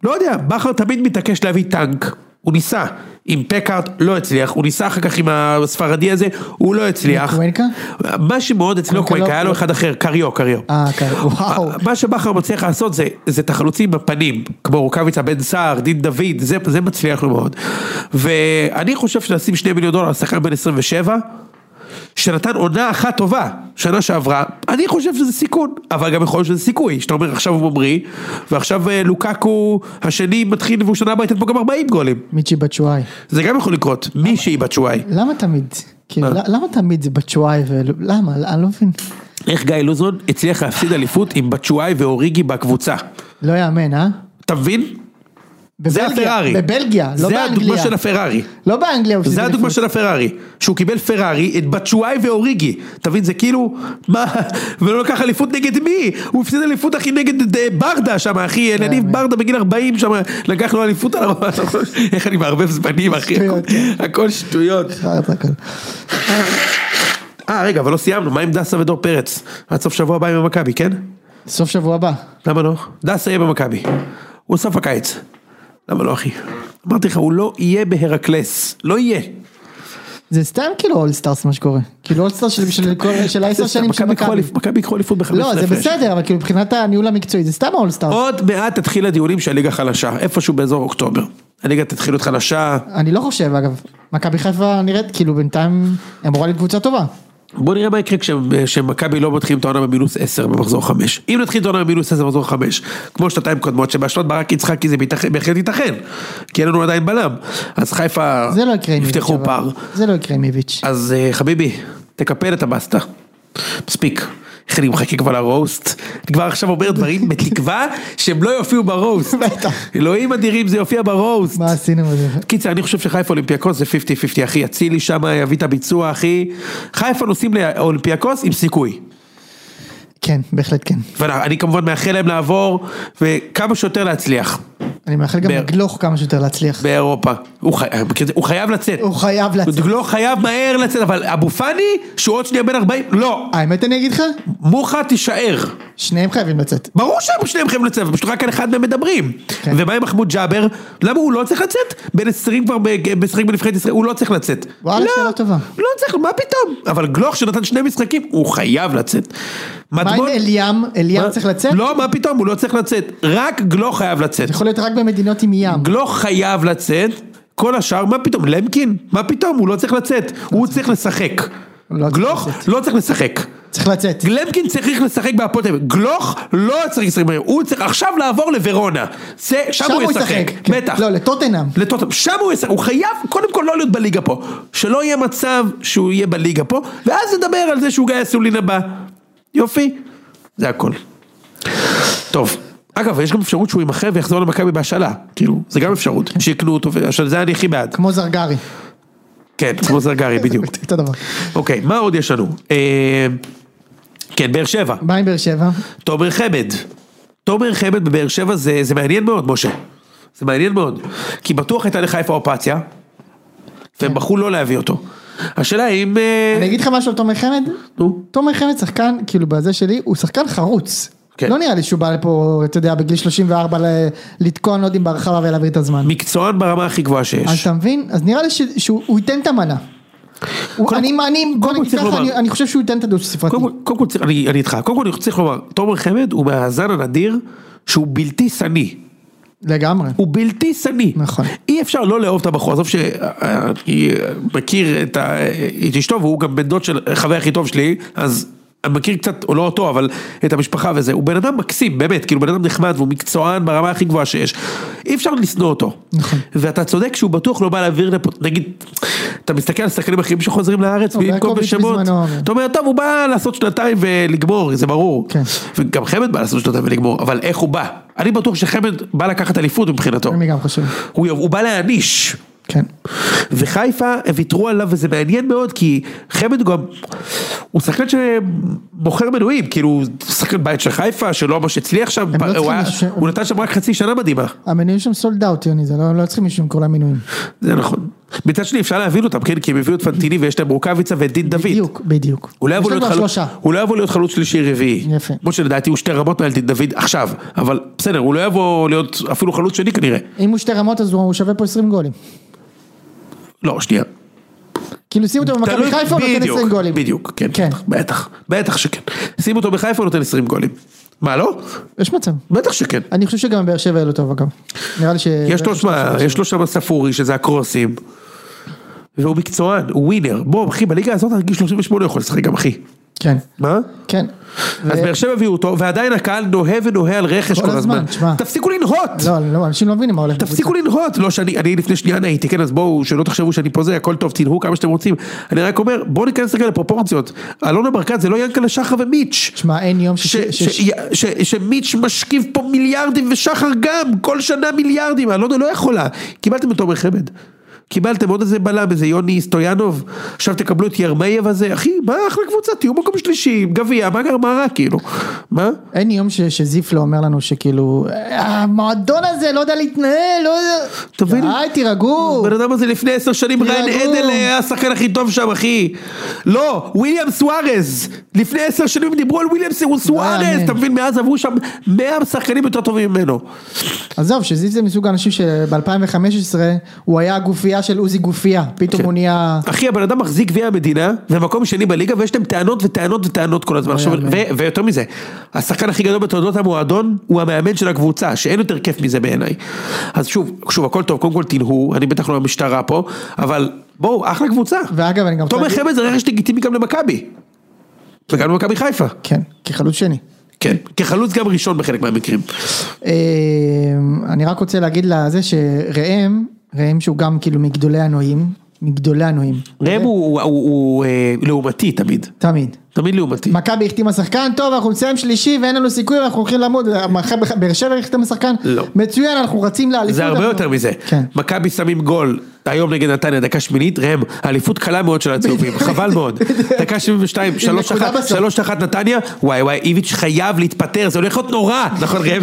לא יודע בכר תמיד מתעקש להביא טנק הוא ניסה עם פקארט לא הצליח הוא ניסה אחר כך עם הספרדי הזה הוא לא הצליח קוונקה? מה שמאוד אצלו קוונקה לא- היה לו אחד אחר קריו קריו אה, כן, וואו. מה שבכר מצליח לעשות זה, זה את החלוצים בפנים, כמו רוקאביצה, בן סער, דין דוד, זה, זה מצליח לו מאוד. ואני חושב שלשים שני מיליון דולר על שחקן בן 27, שנתן עונה אחת טובה, שנה שעברה, אני חושב שזה סיכון, אבל גם יכול להיות שזה סיכוי, שאתה אומר עכשיו הוא ממריא, ועכשיו אה, לוקקו השני מתחיל והוא שנה הבאה ייתן פה גם 40 גולים. מיצ'י בצ'ואי. זה גם יכול לקרות, מישהי בת שועי. למה תמיד? כאילו, מה? למה תמיד זה בצ'ואי ולמה? אני לא מבין. איך גיא לוזון הצליח להפסיד אליפות עם בת שועי ואוריגי בקבוצה. לא יאמן, אה? אתה מבין? זה הפרארי. בבלגיה, לא זה הדוגמה באנגליה. של הפרארי. לא באנגליה הוא הפסיד זה הדוגמה אליפות. של הפרארי. שהוא קיבל פרארי, את בצ'ואי ואוריגי. אתה מבין, זה כאילו, מה, ולא לקח אליפות נגד מי? הוא הפסיד אליפות אחי נגד אה, ברדה שם, אחי, כן, יניב ברדה בגיל 40 שם, לקח לו אליפות על הראש. איך אני מערבב זמנים, אחי, הכל- שטויות, כן. הכל שטויות. אה, רגע, אבל לא סיימנו, מה עם דסה ודור פרץ? עד סוף שבוע הבא עם המכבי, כן? סוף שבוע הבא. למה לא? דסה יהיה במכבי. הוא סוף הקיץ. למה לא אחי? אמרתי לך, הוא לא יהיה בהרקלס. לא יהיה. זה סתם כאילו all stars מה שקורה. כאילו all stars של- העשר שנים של מכבי מכבי. ייקחו אליפות בחמש לא, זה. בסדר, אבל כאילו מבחינת הניהול המקצועי זה סתם all stars. עוד מעט תתחיל הדיונים של הליגה חלשה, איפשהו באזור אוקטובר. הליגה תתחיל להיות חלשה. אני לא חושב אגב. מכבי חיפה נראית כאילו בינתיים אמורה להיות קבוצה טובה. בוא נראה מה יקרה כש- כשמכבי לא מתחילים את העונה במינוס 10 במחזור 5. אם נתחיל את העונה במינוס 10 במחזור 5, כמו שנתיים קודמות, שבאשדוד ברק יצחקי זה בהחלט ייתכן, כי אין לנו עדיין בלם. אז חיפה לא. יפתחו. פער. זה לא יקרה עם איביץ'. אז אה, חביבי, תקפל את הבסטה. מספיק. איך אני מחכה כבר לרוסט? אני כבר עכשיו אומר דברים בתקווה שהם לא יופיעו ברוסט. אלוהים אדירים זה יופיע ברוסט. מה עשינו בזה? קיצר, אני חושב שחיפה אולימפיאקוס זה 50-50 אחי, אצילי שם יביא את הביצוע אחי. חיפה נוסעים לאולימפיאקוס עם סיכוי. כן, בהחלט כן. ואני כמובן מאחל להם לעבור וכמה שיותר להצליח אני מאחל גם לגלוך כמה שיותר להצליח. באירופה. הוא חי- הוא חייב לצאת. הוא חייב לצאת. לא חייב מהר לצאת, אבל אבו פאני, שהוא עוד שנייה בן 40, לא. האמת אני אגיד לך, מוחה תישאר. שניהם חייבים לצאת. ברור שהם שניהם חייבים לצאת, פשוט רק על אחד מהם מדברים. כן. ומה עם מחמוד ג'אבר? למה הוא לא צריך לצאת? בן 20 כבר משחק בנבחרת ישראל, הוא לא צריך לצאת. וואלה, לא, שאלה טובה. לא צריך, מה פתאום? אבל גלוך שנתן שני משחקים, הוא חייב לצאת. מה עם אליאם? אליאם? צריך לצאת? לא, מה פתאום, הוא לא צריך לצאת. רק גלוך חייב לצאת. יכול להיות רק במדינות עם ים. גלוך חייב לצאת, כל השאר, מה פתאום? למקין? מה פתאום? הוא לא צריך לצאת. הוא צריך לשחק. לא צריך גלוך לצאת. לא צריך לשחק. צריך לצאת. למקין צריך לשחק בהפועל תל אביב, גלוך לא צריך לשחק בהפועל, הוא צריך עכשיו לעבור לוורונה, זה, שם הוא ישחק, כן. בטח, לא, לטוטנאם. לטוטנאם, שם הוא ישחק, הוא חייב קודם כל לא להיות בליגה פה, שלא יהיה מצב שהוא יהיה בליגה פה, ואז נדבר על זה שהוא גיא סולין הבא, יופי, זה הכל. טוב, אגב, יש גם אפשרות שהוא יימכר ויחזור למכבי בהשאלה, כאילו, זה גם אפשרות, שיקנו אותו, עכשיו זה אני הכי בעד, כמו זרגרי. כן, כמו זרגרי בדיוק. אותו דבר. אוקיי, מה עוד יש לנו? כן, באר שבע. מה עם באר שבע? תומר חמד. תומר חמד בבאר שבע זה, זה מעניין מאוד, משה. זה מעניין מאוד. כי בטוח הייתה לחיפה אופציה, והם בחרו לא להביא אותו. השאלה אם... אה, אני אגיד לך משהו על תומר חמד? נו, תומר חמד שחקן, כאילו בזה שלי, הוא שחקן חרוץ. כן. לא נראה לי שהוא בא לפה, אתה יודע, בגיל 34 ל- לתקוע נודים בהרחבה ולהעביר את הזמן. מקצוען ברמה הכי גבוהה אז שיש. אתה מבין? אז נראה לי שהוא הוא ייתן את המנה. אני, חושב שהוא ייתן את הדו ספרתי. קודם כל, אני, איתך, קודם כל אני צריך לומר, תומר חמד הוא מהזן הנדיר שהוא בלתי שניא. לגמרי. הוא בלתי שניא. נכון. אי אפשר לא לאהוב את הבחור, עזוב שאני מכיר את, ה... את אשתו והוא גם בן דוד של החבר הכי טוב שלי, אז אני מכיר קצת, או לא אותו, אבל את המשפחה וזה, הוא בן אדם מקסים, באמת, כאילו בן אדם נחמד והוא מקצוען ברמה הכי גבוהה שיש. אי אפשר לשנוא אותו. נכון. ואתה צודק שהוא בטוח לא בא להעביר לפה, נגיד, אתה מסתכל על שחקנים אחרים שחוזרים לארץ לא, לנקוב ברקוביץ' בשמות, אבל- אתה אומר, טוב, הוא בא לעשות שנתיים ולגמור, זה ברור. כן. וגם חמד בא לעשות שנתיים ולגמור, אבל איך הוא בא? אני בטוח שחמד בא לקחת אליפות מבחינתו. אני גם חושב. הוא, הוא בא להעניש. כן. וחיפה ויתרו עליו וזה מעניין מאוד כי חמד גם, הוא שחקן שמוכר מנויים, כאילו שחקן בית של חיפה שלא ממש הצליח שם, הם לא הוא, היה, לש- הוא נתן שם רק חצי שנה מדהימה, המנויים שם סולד אאוט, יוני, זה לא לא צריכים מישהו למכור להם מנויים. זה נכון. מצד שני אפשר להבין אותם, כן, כי הם הביאו את פנטיני ויש להם רוקאביצה ואת דין דוד. בדיוק, בדיוק. הוא לא יבוא להם להיות חלוץ, לא להיות חלוץ שלישי רביעי. יפה. כמו שלדעתי הוא שתי רמות מעל דין דוד עכשיו, אבל בסדר, הוא לא יבוא להיות אפילו חלוץ שני כנראה. אם הוא שתי רמות אז הוא שווה פה 20 גולים. לא, שנייה. כאילו שים אותו במכבי חיפה הוא נותן בדיוק, 20 גולים. בדיוק, כן, כן. בטח, בטח, שכן. שים אותו בחיפה הוא נותן 20 גולים. מה לא? יש מצב. בטח שכן. אני חושב שגם באר שבע יהיה לו טוב אגב. נראה לי ש... יש לו, שמע, יש לו שם ספורי שזה הקרוסים. והוא מקצוען, הוא ווינר. בוא, אחי, בליגה הזאת עד גיל 38 הוא יכול לשחק גם אחי. כן. מה? כן. אז באר שבע הביאו אותו, ועדיין הקהל נוהה ונוהה על רכש כל כל הזמן. תפסיקו לנהות! לא, לא, אנשים לא מבינים מה הולך. תפסיקו לנהות, לא שאני, אני לפני שנייה נהייתי, כן, אז בואו, שלא תחשבו שאני פה זה, הכל טוב, תנהו כמה שאתם רוצים. אני רק אומר, בואו ניכנס רגע לפרופורציות. אלונה ברקת זה לא ינקלה שחר ומיץ'. תשמע, אין יום ש... ש- ש- ש- ש- שמיץ' משכיב פה מיליארדים ושחר גם, כל שנה מיליארדים, אלונה לא יכולה. קיבלתם את תומר חמד. קיבלתם עוד איזה בלם, איזה יוני סטויאנוב, עכשיו תקבלו את ירמייב הזה, אחי, מה אחלה קבוצה, תהיו מקום שלישי, גביע, מה גר, מה רע, כאילו, מה? אין יום ש- שזיף לא אומר לנו שכאילו, המועדון הזה לא יודע להתנהל, לא יודע... תבין. די, תירגעו. הבן אדם הזה לפני עשר שנים ריין תירגעו. עדל היה השחקן הכי טוב שם אחי לא וויליאם סוארז לפני עשר שנים דיברו על וויליאם סוארז. אתה מבין מאז עברו שם מאה שחקנים יותר טובים ממנו עזוב, שזיף זה מסוג האנשים שב-2015 הוא היה הגופייה של עוזי גופייה, פתאום הוא נהיה... אחי הבן אדם מחזיק גביע המדינה ומקום שני בליגה ויש להם טענות וטענות וטענות כל הזמן ויותר מזה השחקן הכי גדול בתולדות המועדון הוא המאמן של הקבוצה שאין יותר כיף מזה בעיניי אז שוב שוב הכל טוב קודם כל תנהו אני בטח לא המשטרה פה אבל בואו אחלה קבוצה ואגב, אני גם תומר חמד זה רכש לגיטימי גם למכבי. וגם למכבי חיפה. כן, כחלוץ שני. כן. כחלוץ גם ראשון בחלק מהמקרים. אה, אני רק רוצה להגיד לזה שראם, ראם שהוא גם כאילו מגדולי הנועים, מגדולי הנועים. ראם הוא, הוא, הוא, הוא אה, לעומתי תמיד. תמיד. תמיד לעומתי. מכבי החתימה שחקן, טוב אנחנו נסיים שלישי ואין לנו סיכוי ואנחנו הולכים מכבי- באר שבע החתימה שחקן, לא. מצוין אנחנו רצים לאליפות. זה הרבה אנחנו- יותר מזה. כן. מכבי שמים גול היום נגד נתניה דקה שמינית, ראם, אליפות קלה מאוד של הצהובים, חבל מאוד. דקה 72, שלוש נקודה אחת, בסוף. שלוש אחת נתניה, וואי וואי, איביץ' חייב להתפטר, זה הולך להיות נורא, נכון ראם?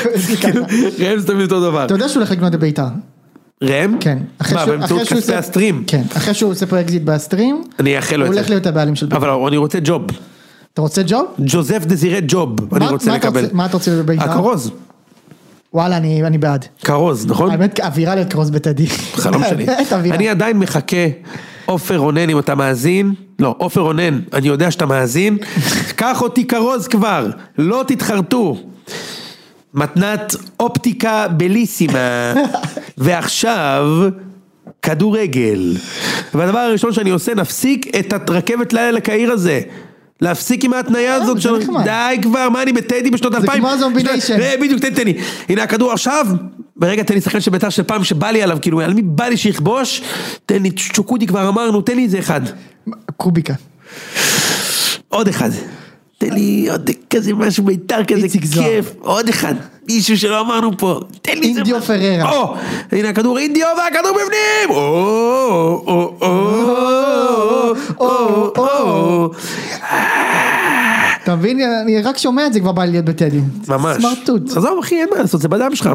כאילו, ראם זה תמיד אותו דבר. אתה יודע שהוא הולך לקנות את בית"ר. ראם? כן. מה, באמצעות כספי ה stream? כן. אחרי שהוא עושה פה אקזיט ב stream, אני אאחל לו הוא את הולך זה. להיות הבעלים של בית"ר. אבל אני רוצה job. אתה רוצה job? ג'וזף דזירה ג'וב, אני רוצה לקבל. מה אתה רוצה בבית"ר? הכרוז, וואלה אני אני בעד. כרוז, נכון? האמת אווירה להיות כרוז בטדי. חלום שלי. אני עדיין מחכה, עופר רונן אם אתה מאזין, לא, עופר רונן, אני יודע שאתה מאזין, קח אותי כרוז כבר, לא תתחרטו. מתנת אופטיקה בליסימה, ועכשיו כדורגל. והדבר הראשון שאני עושה, נפסיק את הרכבת לילה לקהיר הזה. להפסיק עם ההתניה הזאת זה של... די כבר, מה אני בטדי בשנות אלפיים? כמו ה Zombie שנות- Nation. אה, בדיוק, תן, לי. הנה הכדור עכשיו, ברגע תן לי שחקן של בית"ר של פעם שבא לי עליו, כאילו, על מי בא לי שיכבוש? תן לי, צ'וקודי כבר אמרנו, תן לי איזה אחד. קוביקה. עוד אחד. תן לי עוד כזה משהו בית"ר כזה. כיף. עוד אחד. מישהו שלא אמרנו פה. תן לי איזה אינדיו. פררה. או, הנה הכדור אינדיו והכדור בפנים. או, או, או, או, או, או. אתה מבין? אני רק שומע את זה כבר בא לי להיות בטדי. ממש. סמרטוט. עזוב אחי, אין מה לעשות, זה בדם שלך.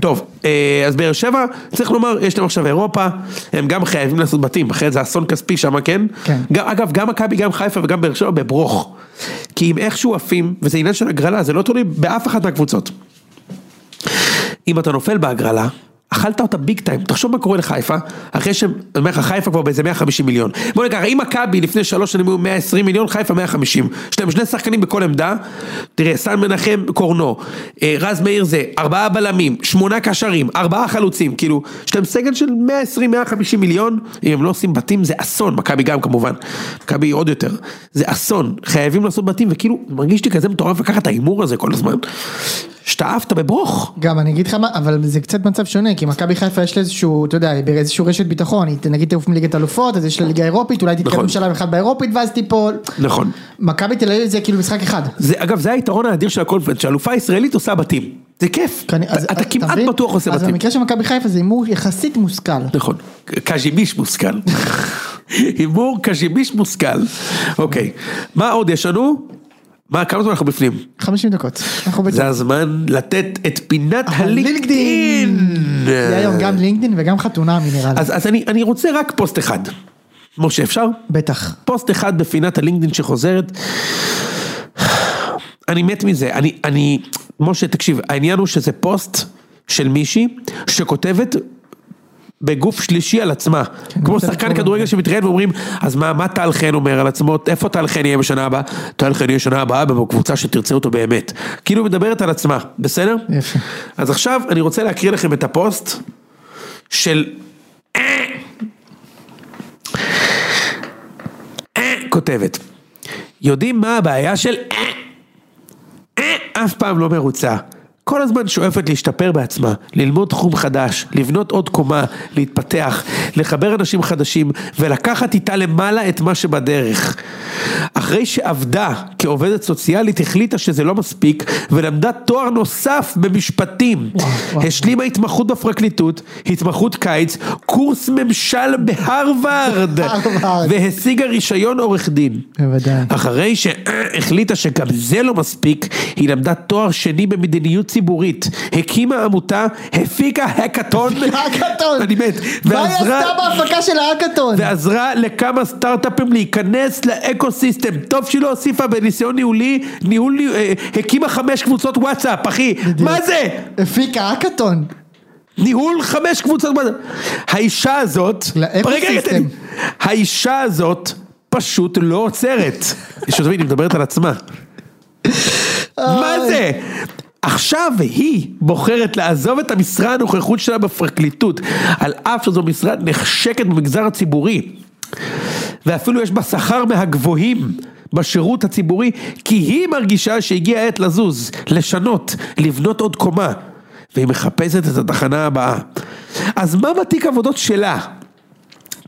טוב, אה, אז באר שבע, צריך לומר, יש להם עכשיו אירופה, הם גם חייבים לעשות בתים, אחרת זה אסון כספי שם, כן? כן. אגב, גם מכבי, גם חיפה וגם באר שבע בברוך. כי אם איכשהו עפים, וזה עניין של הגרלה, זה לא תלוי באף אחת מהקבוצות. אם אתה נופל בהגרלה, אכלת אותה ביג טיים, תחשוב מה קורה לחיפה, אחרי שהם, אני אומר לך חיפה כבר באיזה 150 מיליון, בוא נקרא, אם מכבי לפני שלוש שנים היו 120 מיליון, חיפה 150, יש להם שני שחקנים בכל עמדה, תראה, סן מנחם קורנו, אה, רז מאיר זה, ארבעה בלמים, שמונה קשרים, ארבעה חלוצים, כאילו, יש להם סגל של 120-150 מיליון, אם הם לא עושים בתים זה אסון, מכבי גם כמובן, מכבי עוד יותר, זה אסון, חייבים לעשות בתים, וכאילו, מרגיש לי כזה מטורף לקחת את ההימור הזה כל הזמן, שאתה עפת בברוך. גם אני אגיד לך מה, אבל זה קצת מצב שונה, כי מכבי חיפה יש לה איזשהו, אתה יודע, באיזשהו רשת ביטחון, היא נגיד תעוף מליגת אלופות, אז יש לה ליגה אירופית, אולי תתקדם נכון. שלב אחד באירופית ואז תיפול. נכון. מכבי תל אביב זה כאילו משחק אחד. זה, אגב, זה היתרון האדיר של הקונפרנס, שאלופה ישראלית עושה בתים. זה כיף. כנ- אז- אתה, אז כמעט מבין? בטוח עושה אז בתים. במקרה של מכבי חיפה זה הימור יחסית מושכל. נכון. קז'ימיש מושכל. הימור קז'ימיש מושכל. אוקיי. מה עוד יש לנו? מה, כמה זמן אנחנו בפנים? 50 דקות. זה הזמן לתת את פינת הלינקדאין. זה היום גם לינקדאין וגם חתונמי נראה לי. אז, אני רוצה רק פוסט אחד. משה, אפשר? בטח. פוסט אחד בפינת ה LinkedIn שחוזרת. אני מת מזה, אני, אני, משה תקשיב, העניין הוא שזה פוסט של מישהי שכותבת בגוף שלישי על עצמה, כמו רוצה שחקן כדורגל. שמתראיין ואומרים, אז מה, מה טל חן אומר על עצמו, איפה טל חן יהיה בשנה הבאה? טל חן יהיה בשנה הבאה בקבוצה שתרצה אותו באמת, כאילו מדברת על עצמה, בסדר? יפה. אז עכשיו אני רוצה להקריא לכם את הפוסט של כותבת, יודעים מה הבעיה של אף פעם לא מרוצה. כל הזמן שואפת להשתפר בעצמה, ללמוד תחום חדש, לבנות עוד קומה, להתפתח, לחבר אנשים חדשים ולקחת איתה למעלה את מה שבדרך. אחרי שעבדה כעובדת סוציאלית החליטה שזה לא מספיק ולמדה תואר נוסף במשפטים. השלימה התמחות בפרקליטות, התמחות קיץ, קורס ממשל בהרווארד הרווארד. והשיגה רישיון עורך דין. בוודאי. אחרי שהחליטה שגם זה לא מספיק, היא למדה תואר שני במדיניות ציבורית, הקימה עמותה, הפיקה האקתון, האקתון. אני מת, מה היא עשתה בהפקה של האקתון? ועזרה לכמה סטארט-אפים להיכנס ל ecosystem, טוב שהיא לא הוסיפה בניסיון ניהולי, ניהול, אה, הקימה חמש קבוצות וואטסאפ, אחי, מה זה? הפיקה האקתון. ניהול חמש קבוצות. האישה הזאת, לאקו-סיסטם. רגע. האישה הזאת פשוט לא עוצרת, שתבין, היא מדברת על עצמה. מה זה? עכשיו היא בוחרת לעזוב את המשרה הנוכחות שלה בפרקליטות, על אף שזו משרה נחשקת במגזר הציבורי, ואפילו יש בה שכר מהגבוהים בשירות הציבורי, כי היא מרגישה שהגיעה העת לזוז, לשנות, לבנות עוד קומה, והיא מחפשת את התחנה הבאה. אז מה בתיק עבודות שלה?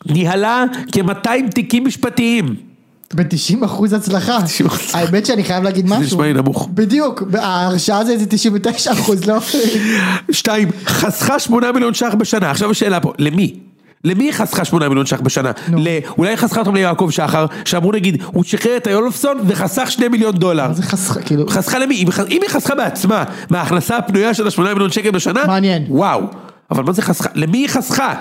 ניהלה כ-200 תיקים משפטיים. ב-90 אחוז הצלחה. 90%. האמת שאני חייב להגיד משהו. נשמע לי נמוך. בדיוק, ההרשאה זה איזה 99 אחוז, לא? שתיים, חסכה שמונה מיליון ש"ח בשנה, עכשיו השאלה פה, למי? למי היא חסכה שמונה מיליון ש"ח בשנה? נו. אולי היא חסכה אותם ליעקב שחר, שאמרו נגיד, הוא שחרר את היולפסון וחסך שני מיליון דולר. זה חסכה, כאילו, חסכה למי? אם, אם היא חסכה בעצמה, מההכנסה הפנויה של השמונה מיליון שקל בשנה? מעניין. וואו. אבל מה זה חסכה? למי היא חסכה?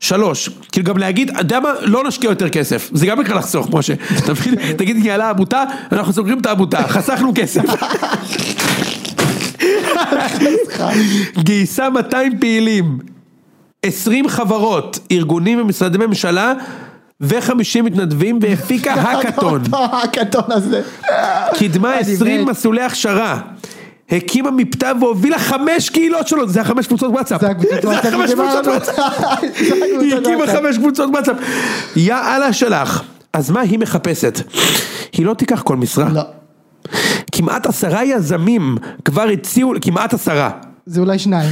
שלוש, כאילו גם להגיד, אתה יודע מה, לא נשקיע יותר כסף, זה גם נקרא לחסוך, משה, מבין? תגיד, ניהלה עמותה, אנחנו סוגרים את העמותה, חסכנו כסף. גייסה 200 פעילים, 20 חברות, ארגונים ומשרדי ממשלה ו-50 מתנדבים והפיקה האקתון. האקתון הזה. קידמה אני 20 מת. מסלולי הכשרה. הקימה מבטא והובילה חמש קהילות שלו, זה החמש קבוצות וואטסאפ. זה החמש. קבוצות וואטסאפ. היא הקימה. חמש קבוצות וואטסאפ. יא אללה שלך. אז מה היא מחפשת? היא לא תיקח כל משרה. לא. כמעט עשרה יזמים כבר הציעו, כמעט עשרה. זה אולי שניים.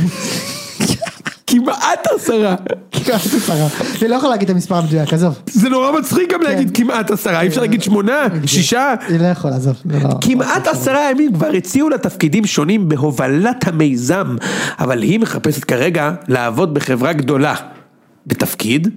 כמעט עשרה. כמעט עשרה. אני לא יכול להגיד את המספר המדויק, עזוב. זה נורא מצחיק גם להגיד כמעט עשרה, אי אפשר להגיד שמונה, שישה. אני לא יכול, עזוב. לא- כמעט עשרה ימים כבר הציעו לה תפקידים שונים בהובלת המיזם, אבל היא מחפשת כרגע לעבוד בחברה גדולה. בתפקיד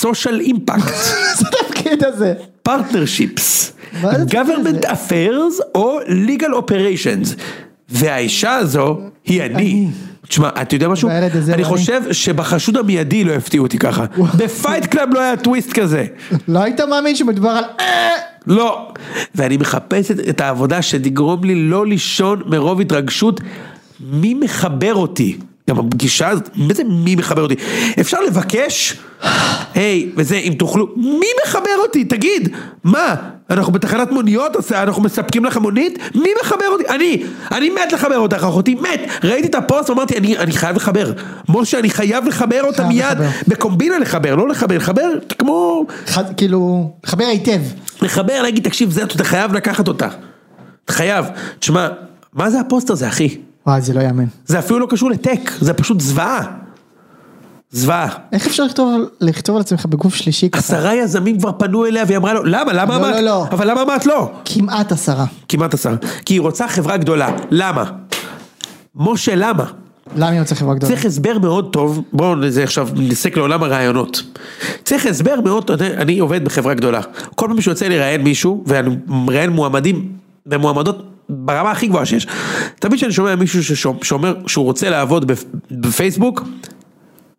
social impact, זה התפקיד הזה. זה government affairs או legal operations. והאישה הזו היא אני. תשמע, אתה יודע משהו? אני. חושב שבחשוד המיידי לא הפתיעו אותי ככה. ב Fight Club לא היה טוויסט כזה. לא היית מאמין שמדובר על... אה, לא. ואני מחפשת את העבודה שתגרום לי לא לישון מרוב התרגשות. מי מחבר אותי? גם הפגישה הזאת, מה זה מי מחבר אותי? אפשר לבקש, היי, וזה, אם תוכלו, מי מחבר אותי? תגיד, מה? אנחנו בתחנת מוניות, אנחנו מספקים לך מונית? מי מחבר אותי? אני, אני מת לחבר אותך, אחותי, מת. ראיתי את הפוסט ואמרתי, אני, אני חייב לחבר. משה, אני חייב לחבר אותה חייב מיד. לחבר. בקומבינה לחבר, לא לחבר, לחבר כמו... כאילו, חבר היטב. לחבר, להגיד, תקשיב, זה, אתה חייב לקחת אותה. חייב. תשמע, מה זה הפוסט הזה, אחי? וואי, זה לא יאמן. זה אפילו לא קשור ל tech, זה פשוט זוועה. זוועה. איך אפשר לכתוב, לכתוב על עצמך בגוף שלישי ככה? עשרה יזמים כבר פנו אליה והיא אמרה לו, למה, למה לא, אמרת? לא, לא. אבל למה אמרת לא? כמעט עשרה. כמעט עשרה. כי היא רוצה חברה גדולה. למה? משה, למה? למה היא רוצה חברה גדולה? צריך הסבר מאוד טוב, בואו נזה עכשיו נעסק לעולם הרעיונות. צריך הסבר מאוד טוב, אני עובד בחברה גדולה. כל פעם שיוצא לי לראיין מישהו, ואני מראיין מועמדים ומועמדות ברמה הכי גבוהה שיש. תמיד כשאני שומע מישהו שאומר שהוא רוצה לעבוד בפ- בפייסבוק,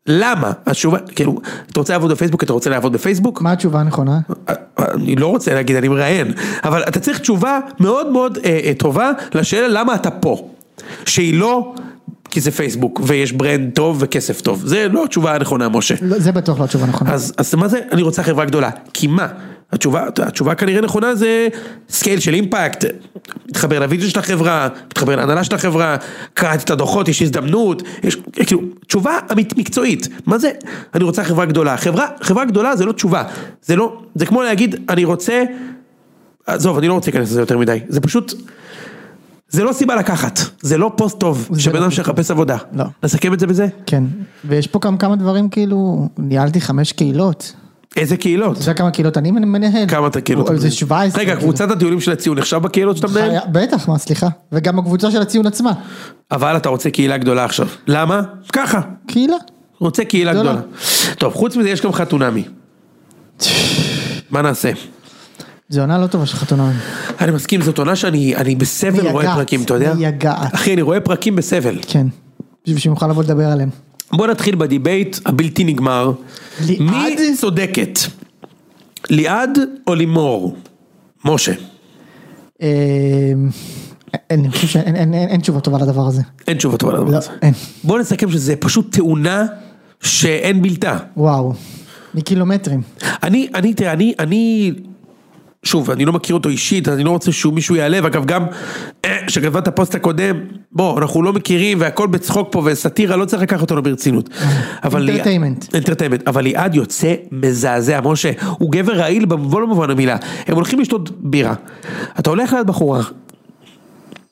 למה? התשובה, כאילו, אתה רוצה לעבוד בפייסבוק, אתה רוצה לעבוד בפייסבוק? מה התשובה הנכונה? אני לא רוצה להגיד, אני מראיין, אבל אתה צריך תשובה מאוד מאוד אה, אה, טובה לשאלה למה אתה פה. שהיא לא, כי זה פייסבוק, ויש brand טוב וכסף טוב. זה לא התשובה הנכונה, משה. לא, זה בטוח לא התשובה הנכונה. אז, אז מה זה, אני רוצה חברה גדולה. כי מה? התשובה, התשובה כנראה נכונה זה scale של impact, מתחבר לוידאו של החברה, מתחבר להנהלה של החברה, קראתי את הדוחות, יש הזדמנות, יש, כאילו, תשובה אמית מקצועית, מה זה, אני רוצה חברה גדולה, חברה, חברה גדולה זה לא תשובה, זה לא, זה כמו להגיד, אני רוצה, עזוב, אני לא רוצה להיכנס לזה יותר מדי, זה פשוט, זה לא סיבה לקחת, זה לא פוסט טוב, שבן לא אדם שמחפש עבודה, לא. נסכם את זה בזה? כן. ויש פה גם כמה דברים כאילו, ניהלתי חמש קהילות. איזה קהילות? אתה יודע כמה קהילות אני מנהל? כמה אתה קהילות? זה 17. רגע. קבוצת הטיולים של הציון נחשב בקהילות שאתה מנהל? בטח, מה, סליחה. וגם הקבוצה של הציון עצמה. אבל אתה רוצה קהילה גדולה עכשיו. למה? ככה. קהילה. רוצה קהילה גדולה. טוב, חוץ מזה יש גם חתונמי. מה נעשה? זה עונה לא טובה של חתונה. אני מסכים, זאת עונה שאני אני בסבל רואה פרקים, אתה יודע? מייגעת. אחי, אני רואה פרקים בסבל. כן. בשביל שנוכל לבוא לדבר עליהם. בוא נתחיל בדיבייט הבלתי נגמר. ליעד? מי צודקת? ליעד או לימור? משה. אה, אני חושב שאין אין- אין- אין תשובה טובה לדבר הזה. אין תשובה טובה לדבר לא, הזה. אין. בוא נסכם שזה פשוט תאונה שאין בלתה. וואו. מקילומטרים. אני, אני, תראה, אני, אני, שוב, אני לא מכיר אותו אישית, אני לא רוצה שהוא מישהו יעלב, אגב גם, אה, שכתבה את הפוסט הקודם, בוא, אנחנו לא מכירים והכל בצחוק פה וסאטירה, לא צריך לקחת אותנו ברצינות. Entertainment. entertainment, אבל ליעד יוצא מזעזע, משה, הוא גבר רעיל במובן המובן המילה, הם הולכים לשתות בירה, אתה הולך ליד בחורה,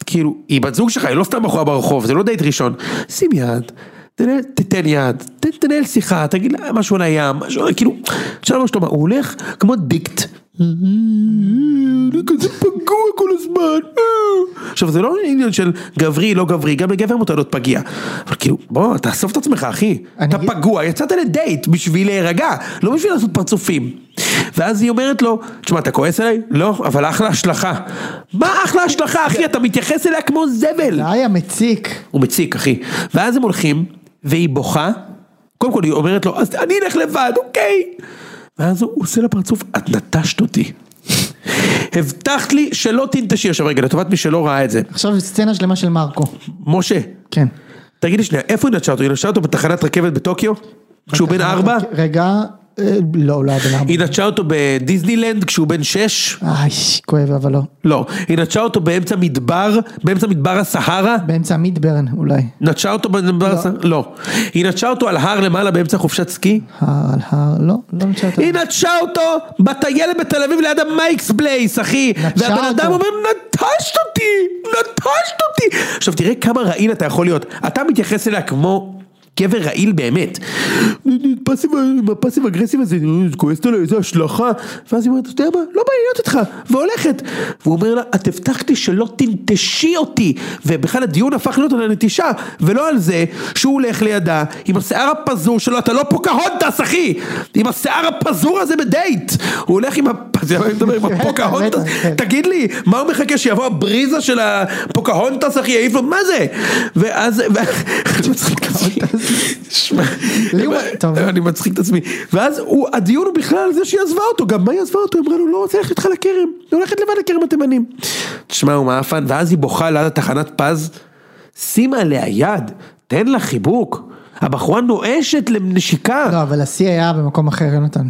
כאילו, היא בת זוג שלך, היא לא סתם בחורה ברחוב, זה לא דייט ראשון, שים יד, תנהל, תתן יד, ת, תנהל שיחה, תגיד לה משהו על הים, משהו, כאילו, תשאל מה שלומה, הוא הולך כמו דיקט. כזה פגוע כל הזמן. עכשיו זה לא עניין של גברי, לא גברי, גם לגבר מותר להיות פגיע. אבל כאילו, בוא, תאסוף את עצמך אחי. אתה פגוע, יצאת לדייט בשביל להירגע, לא בשביל לעשות פרצופים. ואז היא אומרת לו, תשמע, אתה כועס עליי? לא, אבל אחלה השלכה. מה אחלה השלכה, אחי? אתה מתייחס אליה כמו זבל. היה מציק. הוא מציק, אחי. ואז הם הולכים, והיא בוכה. קודם כל היא אומרת לו, אז אני אלך לבד, אוקיי. ואז הוא עושה לה פרצוף, את נטשת אותי. הבטחת לי שלא תנטשי. עכשיו רגע, לטובת מי שלא ראה את זה. עכשיו סצנה שלמה של מרקו. משה, כן. תגיד לי שנייה, איפה היא נטשה אותו? היא נטשה אותו בתחנת רכבת בטוקיו? כשהוא בן ארבע? רגע, לא, הוא לא היה בן ארבע. היא נטשה אותו בדיסנילנד כשהוא בן שש? איי, כואב אבל לא. לא. היא נטשה אותו באמצע מדבר, באמצע מדבר הסהרה? באמצע המידברן אולי. נטשה אותו במדבר הסהרה? לא. היא נטשה אותו על הר למעלה באמצע חופשת סקי? הר על הר, לא, לא נשאר אותו. היא נטשה אותו בטיילת בתל אביב ליד המייקס בלייס, אחי. נטשה והבן אדם אותו. אומר, נטשת אותי, נטשת אותי. עכשיו תראה כמה רעיל אתה יכול להיות. אתה מתייחס אליה כמו... גבר רעיל באמת, הפסיב אגרסיב הזה, כועסת עליי איזה השלכה, ואז היא אומרת, אתה יודע מה, לא מעניינת אותך, והולכת, והוא אומר לה, את הבטחת לי שלא תנטשי אותי, ובכלל הדיון הפך להיות על הנטישה, ולא על זה שהוא הולך לידה, עם השיער הפזור שלו, אתה לא פוקהונטס אחי, עם השיער הפזור הזה בדייט, הוא הולך עם בטח, הפוקהונטס, בטח, כן. תגיד לי, מה הוא מחכה שיבוא הבריזה של הפוקהונטס אחי, יעיף לו, מה זה? ואז, אני מצחיק את עצמי. שמע, לי הוא- טוב. אני מצחיק את עצמי, ואז הדיון הוא בכלל על זה שהיא עזבה אותו, גם מה היא עזבה אותו? היא אמרה לו, לא רוצה ללכת איתך לכרם, היא הולכת לבד לכרם התימנים. תשמע, הוא מעפן, ואז היא בוכה ליד התחנת פז, שים עליה יד, תן לה חיבוק. הבחורה נואשת לנשיקה. לא, אבל השיא היה במקום אחר, יונתן.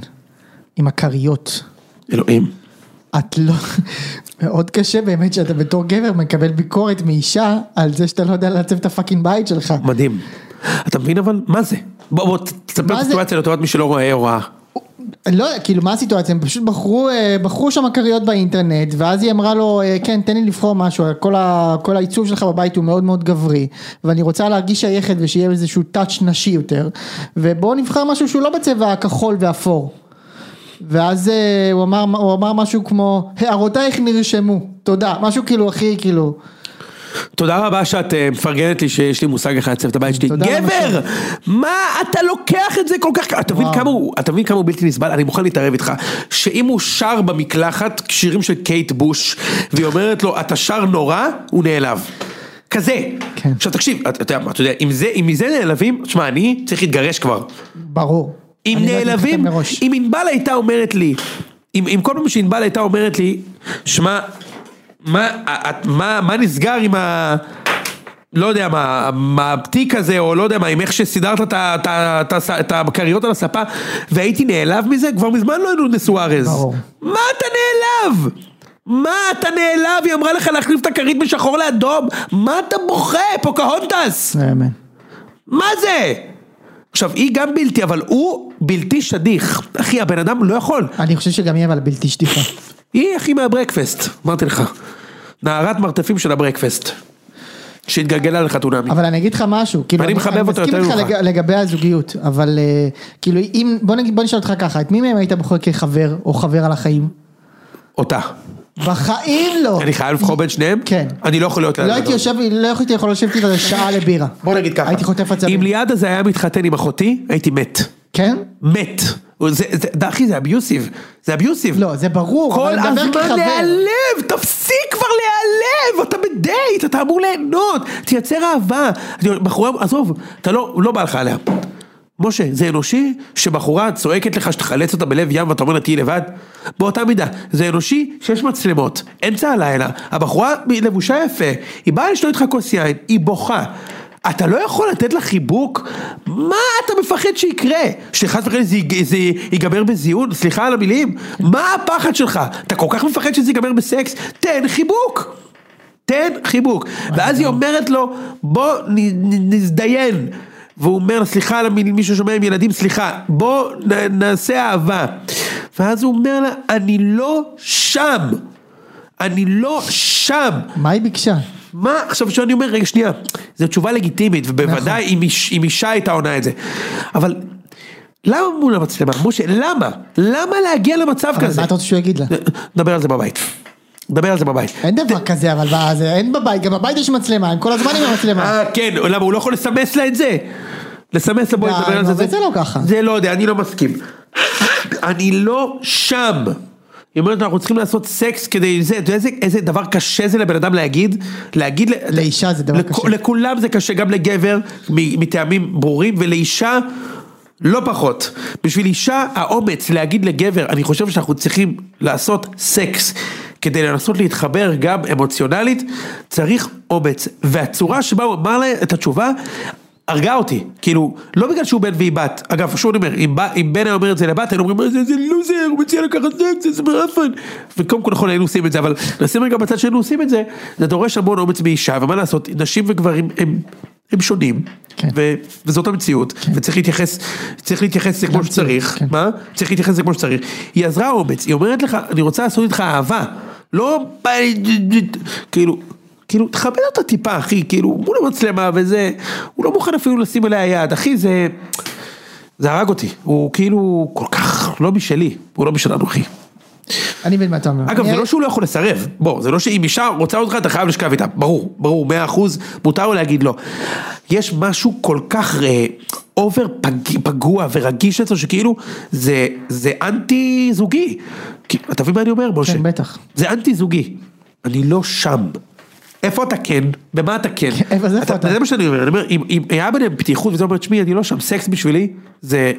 עם הכריות. אלוהים. את לא... מאוד קשה באמת שאתה בתור גבר מקבל ביקורת מאישה על זה שאתה לא יודע לעצב את הפאקינג בית שלך. מדהים. אתה מבין אבל? מה זה? בוא בוא תספר את? הסיטואציה לטובת מי שלא רואה הוראה. לא, כאילו מה הסיטואציה, הם פשוט בחרו, אה, בחרו שם כריות באינטרנט, ואז היא אמרה לו, אה, כן, תן לי לבחור משהו, כל, ה, כל העיצוב שלך בבית הוא מאוד מאוד גברי, ואני רוצה להרגיש שייכת ושיהיה איזשהו טאץ' נשי יותר, ובואו נבחר משהו שהוא לא בצבע הכחול והאפור. ואז אה, הוא אמר, הוא אמר משהו כמו, הערותייך נרשמו, תודה, משהו כאילו הכי כאילו, תודה רבה שאת אה, מפרגנת לי שיש לי מושג איך לעצב את הבית שלי. גבר! מה אתה לוקח את זה כל כך... אתה מבין. כמה הוא אתה מבין כמה הוא בלתי נסבל? אני מוכן להתערב איתך. שאם הוא שר במקלחת שירים של קייט בוש, והיא אומרת לו אתה שר נורא, הוא נעלב. כזה. כן. עכשיו תקשיב, אתה יודע אתה יודע, אם זה- אם מזה נעלבים, תשמע, אני צריך להתגרש כבר. ברור. אם נעלבים. אם ענבל הייתה אומרת לי, אם, אם כל פעם שענבל הייתה אומרת לי, שמע, מה, מה, מה נסגר עם ה... לא יודע מה, מה התיק הזה, או לא יודע מה, עם איך שסידרת את הכריות על הספה, והייתי נעלב מזה, כבר מזמן לא היינו נסוארז. ברור. מה אתה נעלב? מה אתה נעלב? היא אמרה לך להחליף את הכרית משחור לאדום, מה אתה בוכה, פוקהונטס? באמת. מה זה? עכשיו, היא גם בלתי, אבל הוא בלתי שדיך. אחי, הבן אדם לא יכול. אני חושב שגם היא אבל בלתי שטיחה. היא אחי מהברקפסט, אמרתי לך. נערת מרתפים של הברקפסט. שהתגלגלה לחתונמי. אבל אני אגיד לך משהו, כאילו, אני יותר מסכים איתך. לג- לגבי הזוגיות, אבל אה, כאילו אם, בוא נגיד, בוא נשאל אותך ככה, את מי מהם היית בוחר כחבר או חבר על החיים? אותה. בחיים לא. אני חייב לבחור בין שניהם? כן. אני לא יכול להיות... לא הייתי יושב, לא הייתי יכול לשבת איתה שעה לבירה. בוא נגיד ככה. הייתי חוטף עצבים. אם ליעד הזה היה מתחתן עם אחותי, הייתי מת. כן? מת. אחי, זה אביוסיב. זה אביוסיב. לא, זה ברור, כל הזמן. להיעלב, תפסיק כבר להיעלב, אתה בדייט, אתה אמור ליהנות, תייצר אהבה. בחורה, עזוב, אתה לא, לא בא לך עליה. משה, זה אנושי שבחורה צועקת לך שתחלץ אותה בלב ים ואתה אומר לה תהיי לבד? באותה מידה, זה אנושי שיש מצלמות, אמצע הלילה, הבחורה לבושה יפה, היא באה לשתות איתך כוס יין, היא בוכה. אתה לא יכול לתת לה חיבוק? מה אתה מפחד שיקרה? שחס וחלילה זה, זה ייגמר בזיון? סליחה על המילים? מה הפחד שלך? אתה כל כך מפחד שזה ייגמר בסקס? תן חיבוק! תן חיבוק. ואז היא אומרת לו, בוא נ- נ- נזדיין. והוא אומר סליחה על המילים, מישהו שומע עם ילדים, סליחה, בוא נ- נעשה אהבה. ואז הוא אומר לה, אני לא שם. אני לא שם. מה היא ביקשה? מה, עכשיו שאני אומר, רגע שנייה, זו תשובה לגיטימית, ובוודאי אם, איש, אם אישה הייתה עונה את זה, אבל למה מול המצלמה? משה, למה? למה להגיע למצב אבל כזה? מה אתה רוצה שהוא יגיד לה? נדבר על זה בבית. נדבר על זה בבית. אין דבר כזה, אבל זה- אין בבית, גם בבית יש מצלמה, הם כל הזמן עם המצלמה. אה, כן, למה הוא לא יכול לסמס לה את זה? לסמס לה, בואי נדבר על זה. זה לא ככה. זה לא יודע, אני לא מסכים. אני לא שם. היא אומרת, אנחנו צריכים לעשות סקס כדי זה, אתה יודע איזה, דבר קשה זה לבן אדם להגיד? להגיד... לאישה זה דבר קשה. לכולם זה קשה, גם לגבר, מטעמים ברורים, ולאישה... לא פחות. בשביל אישה האומץ להגיד לגבר, אני חושב שאנחנו צריכים לעשות סקס כדי לנסות להתחבר גם אמוציונלית, צריך אומץ. והצורה שבה הוא אמר לה את התשובה, הרגה אותי. כאילו, לא בגלל שהוא בן והיא בת. אגב, שוב אני אומר, אם, אם בן היה אומר את זה לבת, היינו אומרים, זה, זה לוזר, הוא מציע לקחת סקס, זה מעפן. וקודם כל נכון היינו עושים את זה, אבל נשים רגע בצד שהיינו עושים את זה, זה דורש המון אומץ מאישה, ומה לעשות, נשים וגברים הם... הם שונים, כן. ו- וזאת המציאות, וצריך להתייחס, צריך להתייחס לזה כמו שצריך, כן. מה? צריך להתייחס לזה כמו שצריך. היא עזרה אומץ, היא אומרת לך, אני רוצה לעשות איתך אהבה, לא כאילו, כאילו, תכבד אותה טיפה, אחי, כאילו, מול המצלמה וזה, הוא לא מוכן אפילו לשים עליה יד, אחי, זה, זה הרג אותי, הוא כאילו כל כך לא משלי, הוא לא משלנו, אחי. אני מבין מה אתה אומר. אגב, זה לא שהוא לא יכול לסרב, בוא, זה לא שאם אישה רוצה אותך, אתה חייב לשכב איתה, ברור, ברור, מאה אחוז, מותר לו להגיד לא. יש משהו כל כך אה, אובר פג, פגוע ורגיש אצלו, שכאילו, זה, זה אנטי זוגי. אתה מבין מה אני אומר, משה? כן, בטח. זה אנטי זוגי. אני לא שם. איפה אתה כן? במה אתה כן? איפה זה, איפה אתה? זה מה שאני אומר, אני אומר, אם, היה ביניהם פתיחות וזה אומר, תשמעי, אני לא שם, סקס בשבילי, זה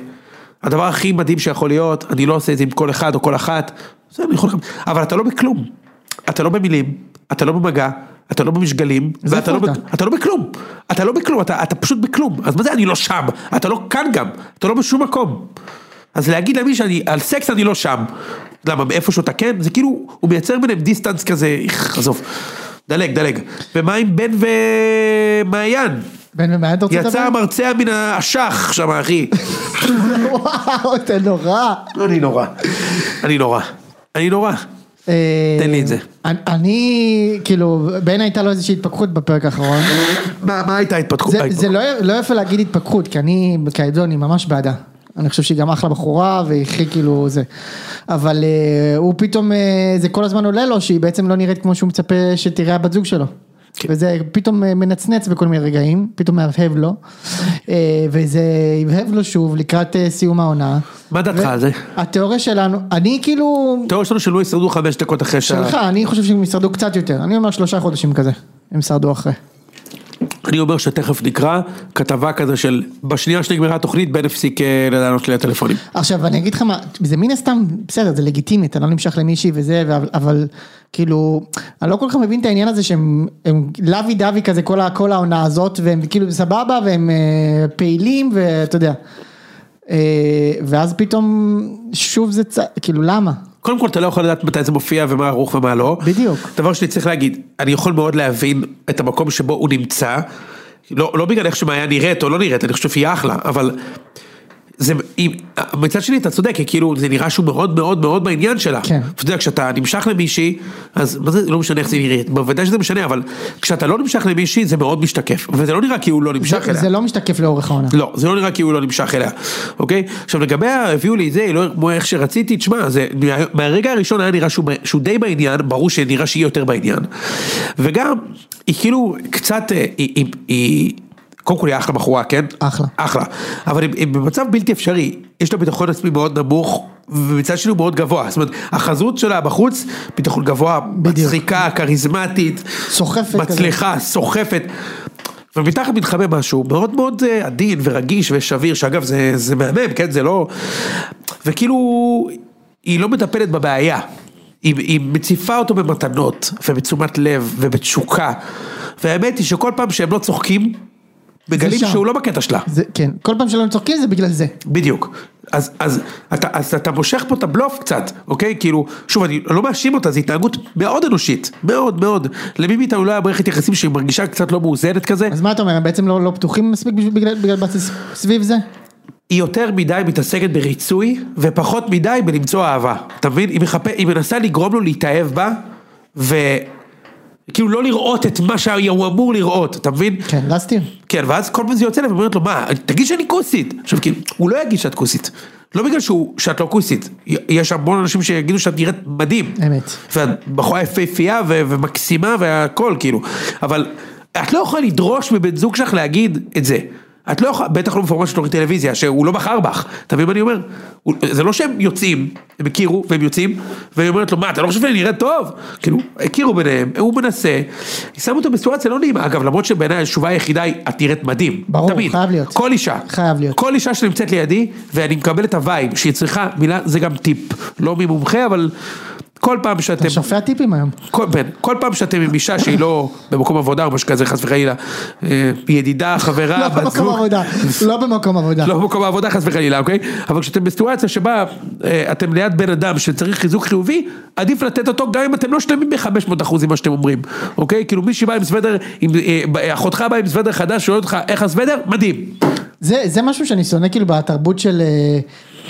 הדבר הכי מדהים שיכול להיות, אני לא עושה את זה עם כל אחד או כל אחת, זה אני יכול, אבל אתה לא בכלום, אתה לא במילים, אתה לא במגע, אתה לא במשגלים, ואתה לא, אתה? אתה לא בכלום, אתה לא בכלום, אתה, אתה פשוט בכלום, אז מה זה אני לא שם, אתה לא כאן גם, אתה לא בשום מקום. אז להגיד למי שאני, על סקס אני לא שם, למה, מאיפשהו אתה כן, זה כאילו, הוא מייצר ביניהם distance כזה, איך, עזוב, דלג, דלג. ומה עם בן ומעיין? בן ומעיין אתה רוצה לדבר? יצא המרצע מן האשך שם, אחי. וואו, אתה נורא. אני נורא. אני נורא. אני נורא. תן לי את זה. אני- כאילו, בן הייתה לו איזושהי התפכחות בפרק האחרון. מה הייתה ההתפתחות? זה- לא לא יפה להגיד התפכחות, כי אני, כידוע, אני ממש בעדה. אני חושב שהיא גם אחלה בחורה, והיא הכי כאילו זה. אבל אה, הוא פתאום, אה, זה כל הזמן עולה לו, שהיא בעצם לא נראית כמו שהוא מצפה שתראה הבת זוג שלו. כן. וזה פתאום אה, מנצנץ בכל מיני רגעים, פתאום מהבהב לו, וזה הבהב לו שוב לקראת סיום העונה. מה דעתך על זה? התיאוריה שלנו, אני כאילו, התיאוריה שלנו שלא ישרדו חמש דקות אחרי שה... שלך, אני חושב שהם ישרדו קצת יותר, אני אומר שלושה חודשים כזה, הם שרדו אחרי. אני אומר שתכף נקרא כתבה כזה של בשנייה שנגמרה התוכנית בן הפסיק אה, לענות לי לטלפונים. עכשיו אני אגיד לך מה, זה מן הסתם, בסדר, זה לגיטימי, אתה לא נמשך למישהי וזה, אבל, אבל כאילו, אני לא כל כך מבין את העניין הזה שהם הם לוי דווי כזה כל, כל העונה הזאת, והם כאילו סבבה, והם אה, פעילים, ואתה יודע. אה, ואז פתאום, שוב זה צ... כאילו למה? קודם כל אתה לא יכול לדעת מתי זה מופיע ומה ערוך ומה לא. בדיוק. דבר שני צריך להגיד, אני יכול מאוד להבין את המקום שבו הוא נמצא, לא, לא בגלל איך שמעיין נראית או לא נראית, אני חושב שהיא אחלה, אבל זה, אם, מצד שני אתה צודק, כי כאילו זה נראה שהוא מאוד מאוד מאוד בעניין שלה. כן. אתה יודע, כשאתה נמשך למישהי, אז מה זה לא משנה איך זה נראית, בוודאי שזה משנה, אבל כשאתה לא נמשך למישהי זה מאוד משתקף, וזה לא נראה כי הוא לא נמשך זה, אליה. זה לא משתקף לאורך העונה. לא, זה לא נראה כאילו הוא לא נמשך אליה, אוקיי? עכשיו לגבי הביאו לי את זה, לא כמו איך שרציתי, תשמע, זה, מה- מהרגע הראשון היה נראה שהוא, שהוא די בעניין, ברור שנראה שהיא יותר בעניין. וגם, היא כאילו קצת, אה, היא, היא, היא קודם כל היא אחלה בחורה, כן? אחלה. אחלה. אבל היא, במצב בלתי אפשרי, יש לה ביטחון עצמי מאוד נמוך, ומצד שני הוא מאוד גבוה, זאת אומרת, החזות שלה בחוץ, ביטחון גבוה, בדיוק. מצחיקה, כריזמטית, סוחפת כזה. מצליחה, סוחפת. ומתחת מתחבא משהו מאוד מאוד אה, עדין ורגיש ושביר, שאגב זה, זה מהמם, כן, זה לא... וכאילו, היא לא מטפלת בבעיה. היא, היא מציפה אותו במתנות, ובתשומת לב, ובתשוקה. והאמת היא שכל פעם שהם לא צוחקים, מגלים שם. שהוא לא בקטע שלה. זה, כן, כל פעם שלא צוחקים זה בגלל זה. בדיוק. אז, אז, אתה, אז אתה מושך פה את הבלוף קצת, אוקיי? כאילו, שוב, אני לא מאשים אותה, זו התנהגות מאוד אנושית, מאוד מאוד. למי מאיתנו לא היה מערכת יחסים שהיא מרגישה קצת לא מאוזנת כזה? אז מה אתה אומר, הם בעצם לא, לא פתוחים מספיק בגלל, בגלל, בגלל סביב זה? היא יותר מדי מתעסקת בריצוי, ופחות מדי בלמצוא אהבה. אתה מבין? היא, מחפ... היא מנסה לגרום לו להתאהב בה, וכאילו לא לראות את מה שהוא אמור לראות, אתה מבין? כן, להסתיר. כן, ואז כל פעם זה יוצא לה ואומרת לו, מה, תגיד שאני כוסית. עכשיו, כאילו, הוא לא יגיד שאת כוסית. לא בגלל שהוא, שאת לא כוסית. יש המון אנשים שיגידו שאת נראית מדהים. אמת. ואת בחורה יפהפייה ומקסימה והכל, כאילו. אבל את לא יכולה לדרוש מבן זוג שלך להגיד את זה. את לא יכולה, בטח לא בפורמט של תוכנית טלוויזיה, שהוא לא בחר בך, אתה מבין מה אני אומר? הוא- זה לא שהם יוצאים, הם הכירו והם יוצאים, והיא אומרת לו, מה, אתה לא חושב שאני נראית טוב? כאילו, הכירו ביניהם, הוא מנסה, שמה אותו בסיטואציה לא נעימה, אגב, למרות שבעיניי התשובה היחידה היא, את נראית מדהים. ברור, תמיד. חייב להיות. כל אישה. חייב להיות. כל אישה שנמצאת לידי, ואני מקבל את ה vibe, שהיא צריכה מילה, זה גם טיפ, לא ממומחה, אבל כל פעם שאתם... אתה שופע טיפים היום. כל, כן, כל פעם שאתם עם אישה שהיא לא במקום עבודה או משהו כזה, חס וחלילה, אה, ידידה, חברה, לא בת במקום זוג, עבודה, לא במקום עבודה. לא במקום העבודה חס וחלילה, אוקיי? אבל כשאתם בסיטואציה שבה אה, אתם ליד בן אדם שצריך חיזוק חיובי, עדיף לתת אותו גם אם אתם לא שלמים ב-500 אחוז עם מה שאתם אומרים, אוקיי? כאילו מישהי בא עם סוודר, עם, אה, אחותך באה עם סוודר חדש, שואל אותך איך הסוודר? מדהים. זה משהו שאני שונא כאילו בתרבות של...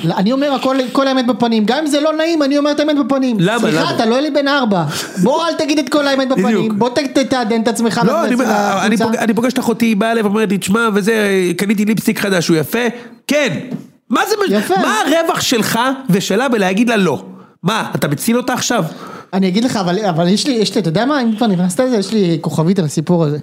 אני אומר הכל, כל האמת בפנים, גם אם זה לא נעים, אני אומר את האמת בפנים. למה, סליחה, למה? אתה לא אלי בן ארבע. בוא אל תגיד את כל האמת. בפנים, בוא תעדן את עצמך. לא, אני, לקבוצה. אומר, אני, פוג, אני פוגש את אחותי, היא באה אליי ואומרת לי, תשמע, וזה, קניתי ליפסטיק חדש, הוא יפה? כן. מה זה, יפה. מה הרווח שלך ושלה בלהגיד לה לא? מה, אתה מציל אותה עכשיו? אני אגיד לך, אבל, אבל יש לי, יש לי, אתה יודע מה, אם כבר נכנסת לזה, יש לי כוכבית על הסיפור הזה.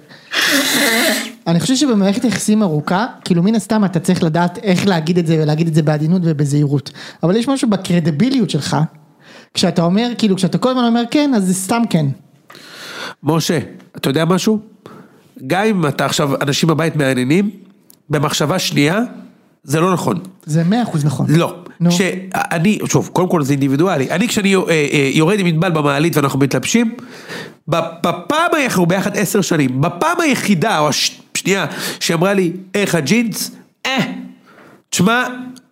אני חושב שבמערכת יחסים ארוכה, כאילו מן הסתם אתה צריך לדעת איך להגיד את זה ולהגיד את זה בעדינות ובזהירות. אבל יש משהו בקרדיביליות שלך, כשאתה אומר, כאילו כשאתה כל הזמן אומר כן, אז זה סתם כן. משה, אתה יודע משהו? גם אם אתה עכשיו, אנשים בבית מעניינים, במחשבה שנייה, זה לא נכון. זה מאה אחוז נכון. לא. נו. שאני, שוב, קודם כל זה אינדיבידואלי, אני כשאני אה, אה, יורד עם ענבל במעלית ואנחנו מתלבשים, בפעם, ה- אנחנו ביחד עשר שנים, בפעם היחידה או השנייה שאמרה לי, איך הג'ינס? אה, תשמע,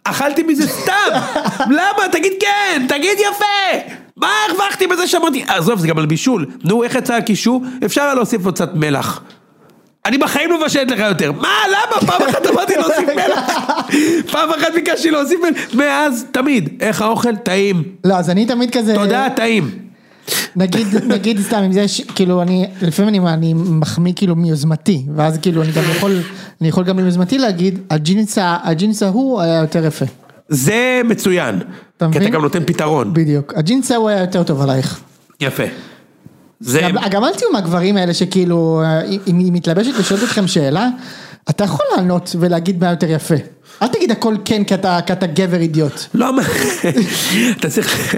אכלתי מזה סתם, למה? תגיד כן, תגיד יפה, מה הרווחתי בזה שאמרתי, עזוב, זה גם על בישול, נו, איך יצא הקישור? אפשר היה להוסיף עוד קצת מלח. אני בחיים לא מבשלת לך יותר, מה, למה? פעם אחת אמרתי להוסיף מלח, פעם אחת ביקשתי להוסיף מלח, מאז, תמיד, איך האוכל? טעים, לא, אז אני תמיד כזה, תודה, טעים. נגיד, נגיד סתם, אם זה יש, כאילו אני, לפעמים אני, אני מחמיא כאילו מיוזמתי, ואז כאילו אני גם יכול, אני יכול גם מיוזמתי להגיד, הג'ינס, ההוא היה יותר יפה. זה מצוין, אתה כי אתה מבין? גם נותן פתרון, בדיוק, הג'ינס ההוא היה יותר טוב עלייך. יפה. זה, גם, גם אל תהיו מהגברים האלה שכאילו, אה, אם היא מתלבשת ושואלת אתכם שאלה, אתה יכול לענות ולהגיד מה יותר יפה. אל תגיד הכל כן כי אתה, גבר אידיוט. לא, אתה צריך,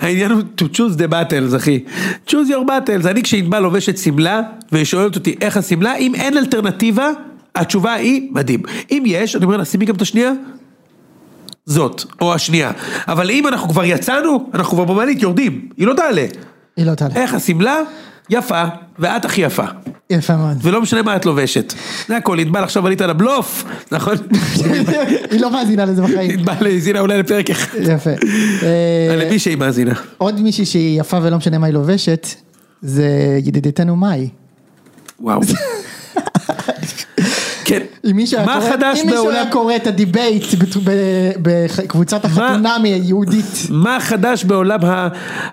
העניין הוא to choose the battles אחי, choose your battles, אני כשענבל לובשת שמלה והיא שואלת אותי איך השמלה, אם אין אלטרנטיבה, התשובה היא מדהים, אם יש, אני אומר לה שימי גם את השנייה, זאת, או השנייה, אבל אם אנחנו כבר יצאנו, אנחנו כבר במעלית יורדים, היא לא תעלה, היא לא תעלה. איך השמלה? יפה, ואת הכי יפה, יפה מאוד. ולא משנה מה את לובשת, זה הכל, ענבל עכשיו עלית על הבלוף, נכון? היא לא מאזינה לזה בחיים. ענבל האזינה אולי לפרק אחד, יפה. אה, למי שהיא מאזינה. עוד מישהי שהיא יפה ולא משנה מה היא לובשת, זה ידידתנו מאי. וואו. כן. אם מישהו היה מה קורא- חדש אם מישהו בעולם? היה קורא את ה debate בת- ב- בקבוצת החתונמי היהודית. מה חדש בעולם ה-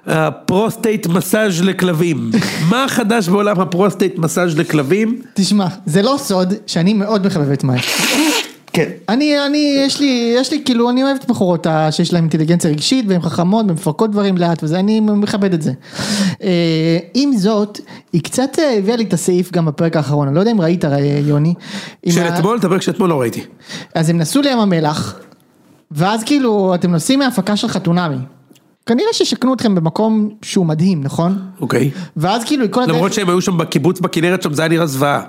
ה prostate massage לכלבים? מה חדש בעולם ה prostate massage לכלבים? תשמע, זה לא סוד שאני מאוד מחבב את מאי. כן. אני, אני, יש לי, יש לי, כאילו, אני אוהב את בחורות ה- שיש להן אינטליגנציה רגשית והן חכמות והן מפרקות דברים לאט וזה, אני מכבד את זה. אה, עם זאת, היא קצת אה, הביאה לי את הסעיף גם בפרק האחרון, אני לא יודע אם ראית אה, יוני. של אתמול, את הפרק שאתמול לא ראיתי. אז הם נסעו לים המלח, ואז כאילו, אתם נוסעים מהפקה של חתונמי. כנראה ששכנו אתכם במקום שהוא מדהים, נכון? אוקיי. ואז כאילו, כל הדרך... למרות שהם היו שם בקיבוץ בכנרת שם זה היה נראה זוועה.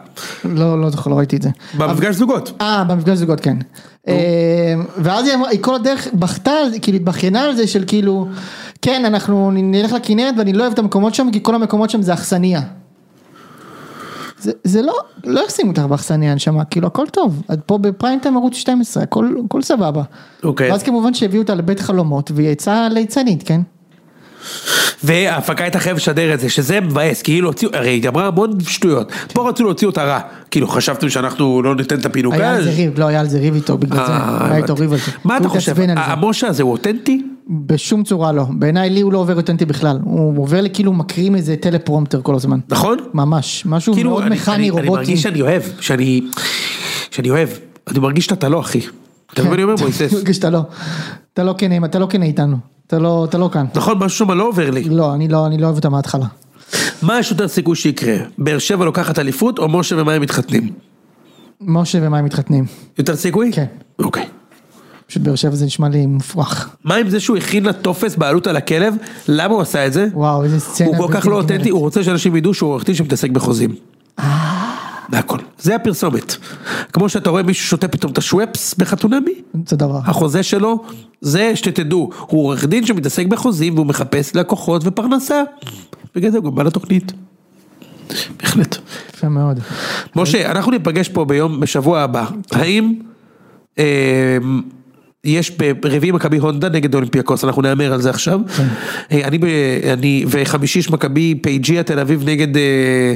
לא, לא זוכר, לא ראיתי את זה. במפגש זוגות. אה, במפגש זוגות כן. אה, ואז היא היא כל הדרך בכתה, כאילו התבכיינה על זה של כאילו, כן אנחנו נלך לכנרת ואני לא אוהב את המקומות שם כי כל המקומות שם זה אכסניה. זה, זה לא, לא ישימו אותך באכסניה נשמה, כאילו הכל טוב, את פה בפריים טיים ערוץ 12, הכל, הכל סבבה. אוקיי. ואז כמובן שהביאו אותה לבית חלומות והיא יצאה ליצנית, כן? וההפקה הייתה חייבת לשדר את זה, שזה מבאס, כאילו הוציאו, הרי היא אמרה המון שטויות. פה רצו להוציא אותה רע. כאילו חשבתם שאנחנו לא ניתן את הפינוקאז'? היה על זה ריב, לא היה על זה ריב איתו בגלל זה, אה, היה איתו. ריב על זה. מה אתה חושב? המשה הזה הוא אותנטי? בשום צורה לא, בעיניי לי הוא לא עובר אותנטי בכלל, הוא עובר לי כאילו מקרים איזה טלפרומטר כל הזמן. נכון? ממש, משהו כאילו, מאוד אני- מכני, אני- אני רובוטי. מרגיש שאני אוהב, שאני, שאני אוהב, אני מרגיש שאתה לא אחי. אתה מבין מה אני אומר מויסס? אני מרגיש שאתה לא, אתה לא כן, אתה לא כן איתנו, אתה לא, אתה לא כאן. נכון, משהו שם לא עובר לי. לא, אני לא, אני לא אוהב אותה מההתחלה. מה יש יותר סיכוי שיקרה? באר שבע לוקחת אליפות או משה ומים מתחתנים? משה ומים מתחתנים, יותר סיכוי? כן. אוקיי. פשוט באר שבע זה נשמע לי מופרך. מה עם זה שהוא הכין לה טופס בעלות על הכלב? למה הוא עשה את זה? וואו, איזה סצנה. הוא כל כך לא. אותנטי, הוא רוצה שאנשים ידעו שהוא עורך דין שמתעסק בחוזים. זה הכל. זה הפרסומת. כמו שאתה רואה מישהו שותה פתאום את השוופס בחתונמי, זה דבר. החוזה שלו, זה שתדעו, הוא עורך דין שמתעסק בחוזים והוא מחפש לקוחות ופרנסה. בגלל זה הוא גם בא לתוכנית. בהחלט. יפה מאוד. משה, אנחנו ניפגש פה ביום, בשבוע הבא. האם אה, יש ברביעי מכבי הונדה נגד אולימפיאקוס, אנחנו נהמר על זה עכשיו. אה, אני, אני, וחמישי יש מכבי פייג'יה תל אביב נגד אה,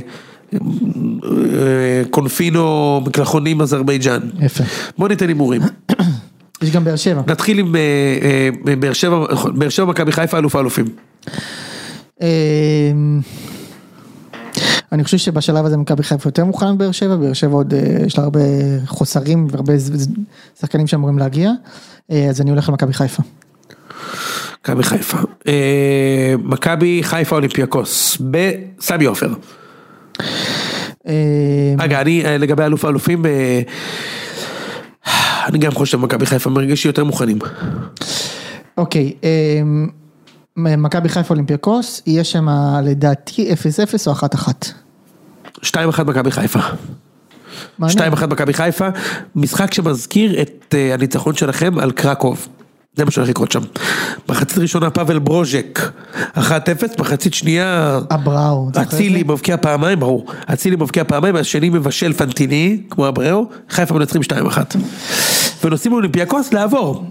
אה, קונפינו מקלחונים אזרבייג'אן. יפה. בוא ניתן הימורים. יש גם באר שבע. נתחיל עם אה, באר שבע, נכון, באר שבע מכבי חיפה אלוף האלופים. אמ, אני חושב שבשלב הזה מכבי חיפה יותר מוכנה מבאר שבע, באר שבע עוד יש לה הרבה חוסרים והרבה שחקנים שאמורים להגיע, אז אני הולך למכבי חיפה. מכבי חיפה. אה, מכבי חיפה אולימפיאקוס. בסמי עופר. אמ, רגע, אני אה, לגבי אלוף האלופים, אה, אני גם חושב מכבי חיפה מרגיש יותר מוכנים. אוקיי, מכבי חיפה אולימפיאקוס, יהיה שם לדעתי 0-0 או 1-1. 2-1 מכבי חיפה. מעניין. 2-1 מכבי חיפה, משחק שמזכיר את אה, הניצחון שלכם על קרקוב. זה מה שהולך לקרות שם. מחצית ראשונה פאבל ברוז'ק, 1-0, מחצית שנייה... אבראו. אתה זוכר את אצילי? מבקיע פעמיים, ברור. אצילי מבקיע פעמיים, השני מבשל פנטיני, כמו אבראו, חיפה מנצחים 2-1. ונוסעים לאולימפיאקוס לעבור.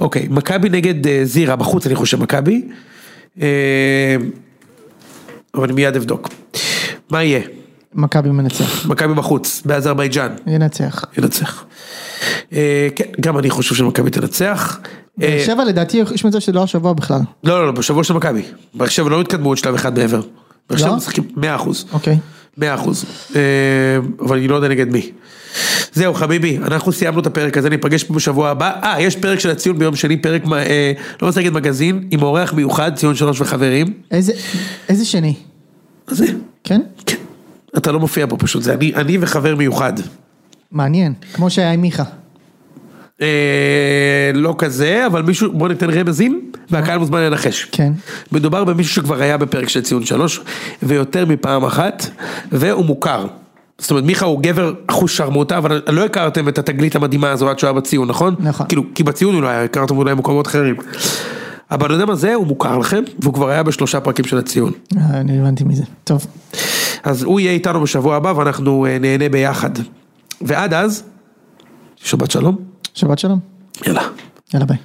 אוקיי, מכבי נגד אה, זירה, בחוץ אני חושב מכבי. אה, אבל אני מיד אבדוק. מה יהיה? מכבי מנצח. מכבי בחוץ, באזרבייג'אן. ינצח. ינצח. אה, כן, גם אני חושב שמכבי תנצח. אה, באר שבע לדעתי יש מצב שזה לא השבוע בכלל. לא, לא, לא, בשבוע של מכבי. באר שבע לא התקדמו עוד שלב אחד מעבר. באר שבע לא? משחקים 100 אחוז. אוקיי. 100 אחוז. אה, אבל אני לא יודע נגד מי. זהו חביבי, אנחנו סיימנו את הפרק הזה, ניפגש פה בשבוע הבא. אה, יש פרק של הציון ביום שני, פרק, אה, לא רוצה להגיד מגזין, עם אורח מיוחד, ציון שלוש וחברים. איזה, איזה שני? זה, כן? כן. אתה לא מופיע פה פשוט, זה אני, אני וחבר מיוחד. מעניין. כמו שהיה עם מיכה. אה, לא כזה, אבל מישהו, בוא ניתן רמזים, והקהל מוזמן לנחש. כן. מדובר במישהו שכבר היה בפרק של ציון שלוש, ויותר מפעם אחת, והוא מוכר. זאת אומרת, מיכה הוא גבר אחוז שרמוטה, אבל לא הכרתם את התגלית המדהימה הזו עד שהוא היה בציון, נכון? נכון. כאילו, כי בציון הוא לא היה, הכרתם אולי במקומות אחרים. הבן אדם הזה הוא מוכר לכם, והוא כבר היה בשלושה פרקים של הציון. אה, אני הבנתי מזה. טוב. אז הוא יהיה איתנו בשבוע הבא, ואנחנו אה, נהנה ביחד. ועד אז, שבת שלום, שבת שלום. יאללה. יאללה ביי.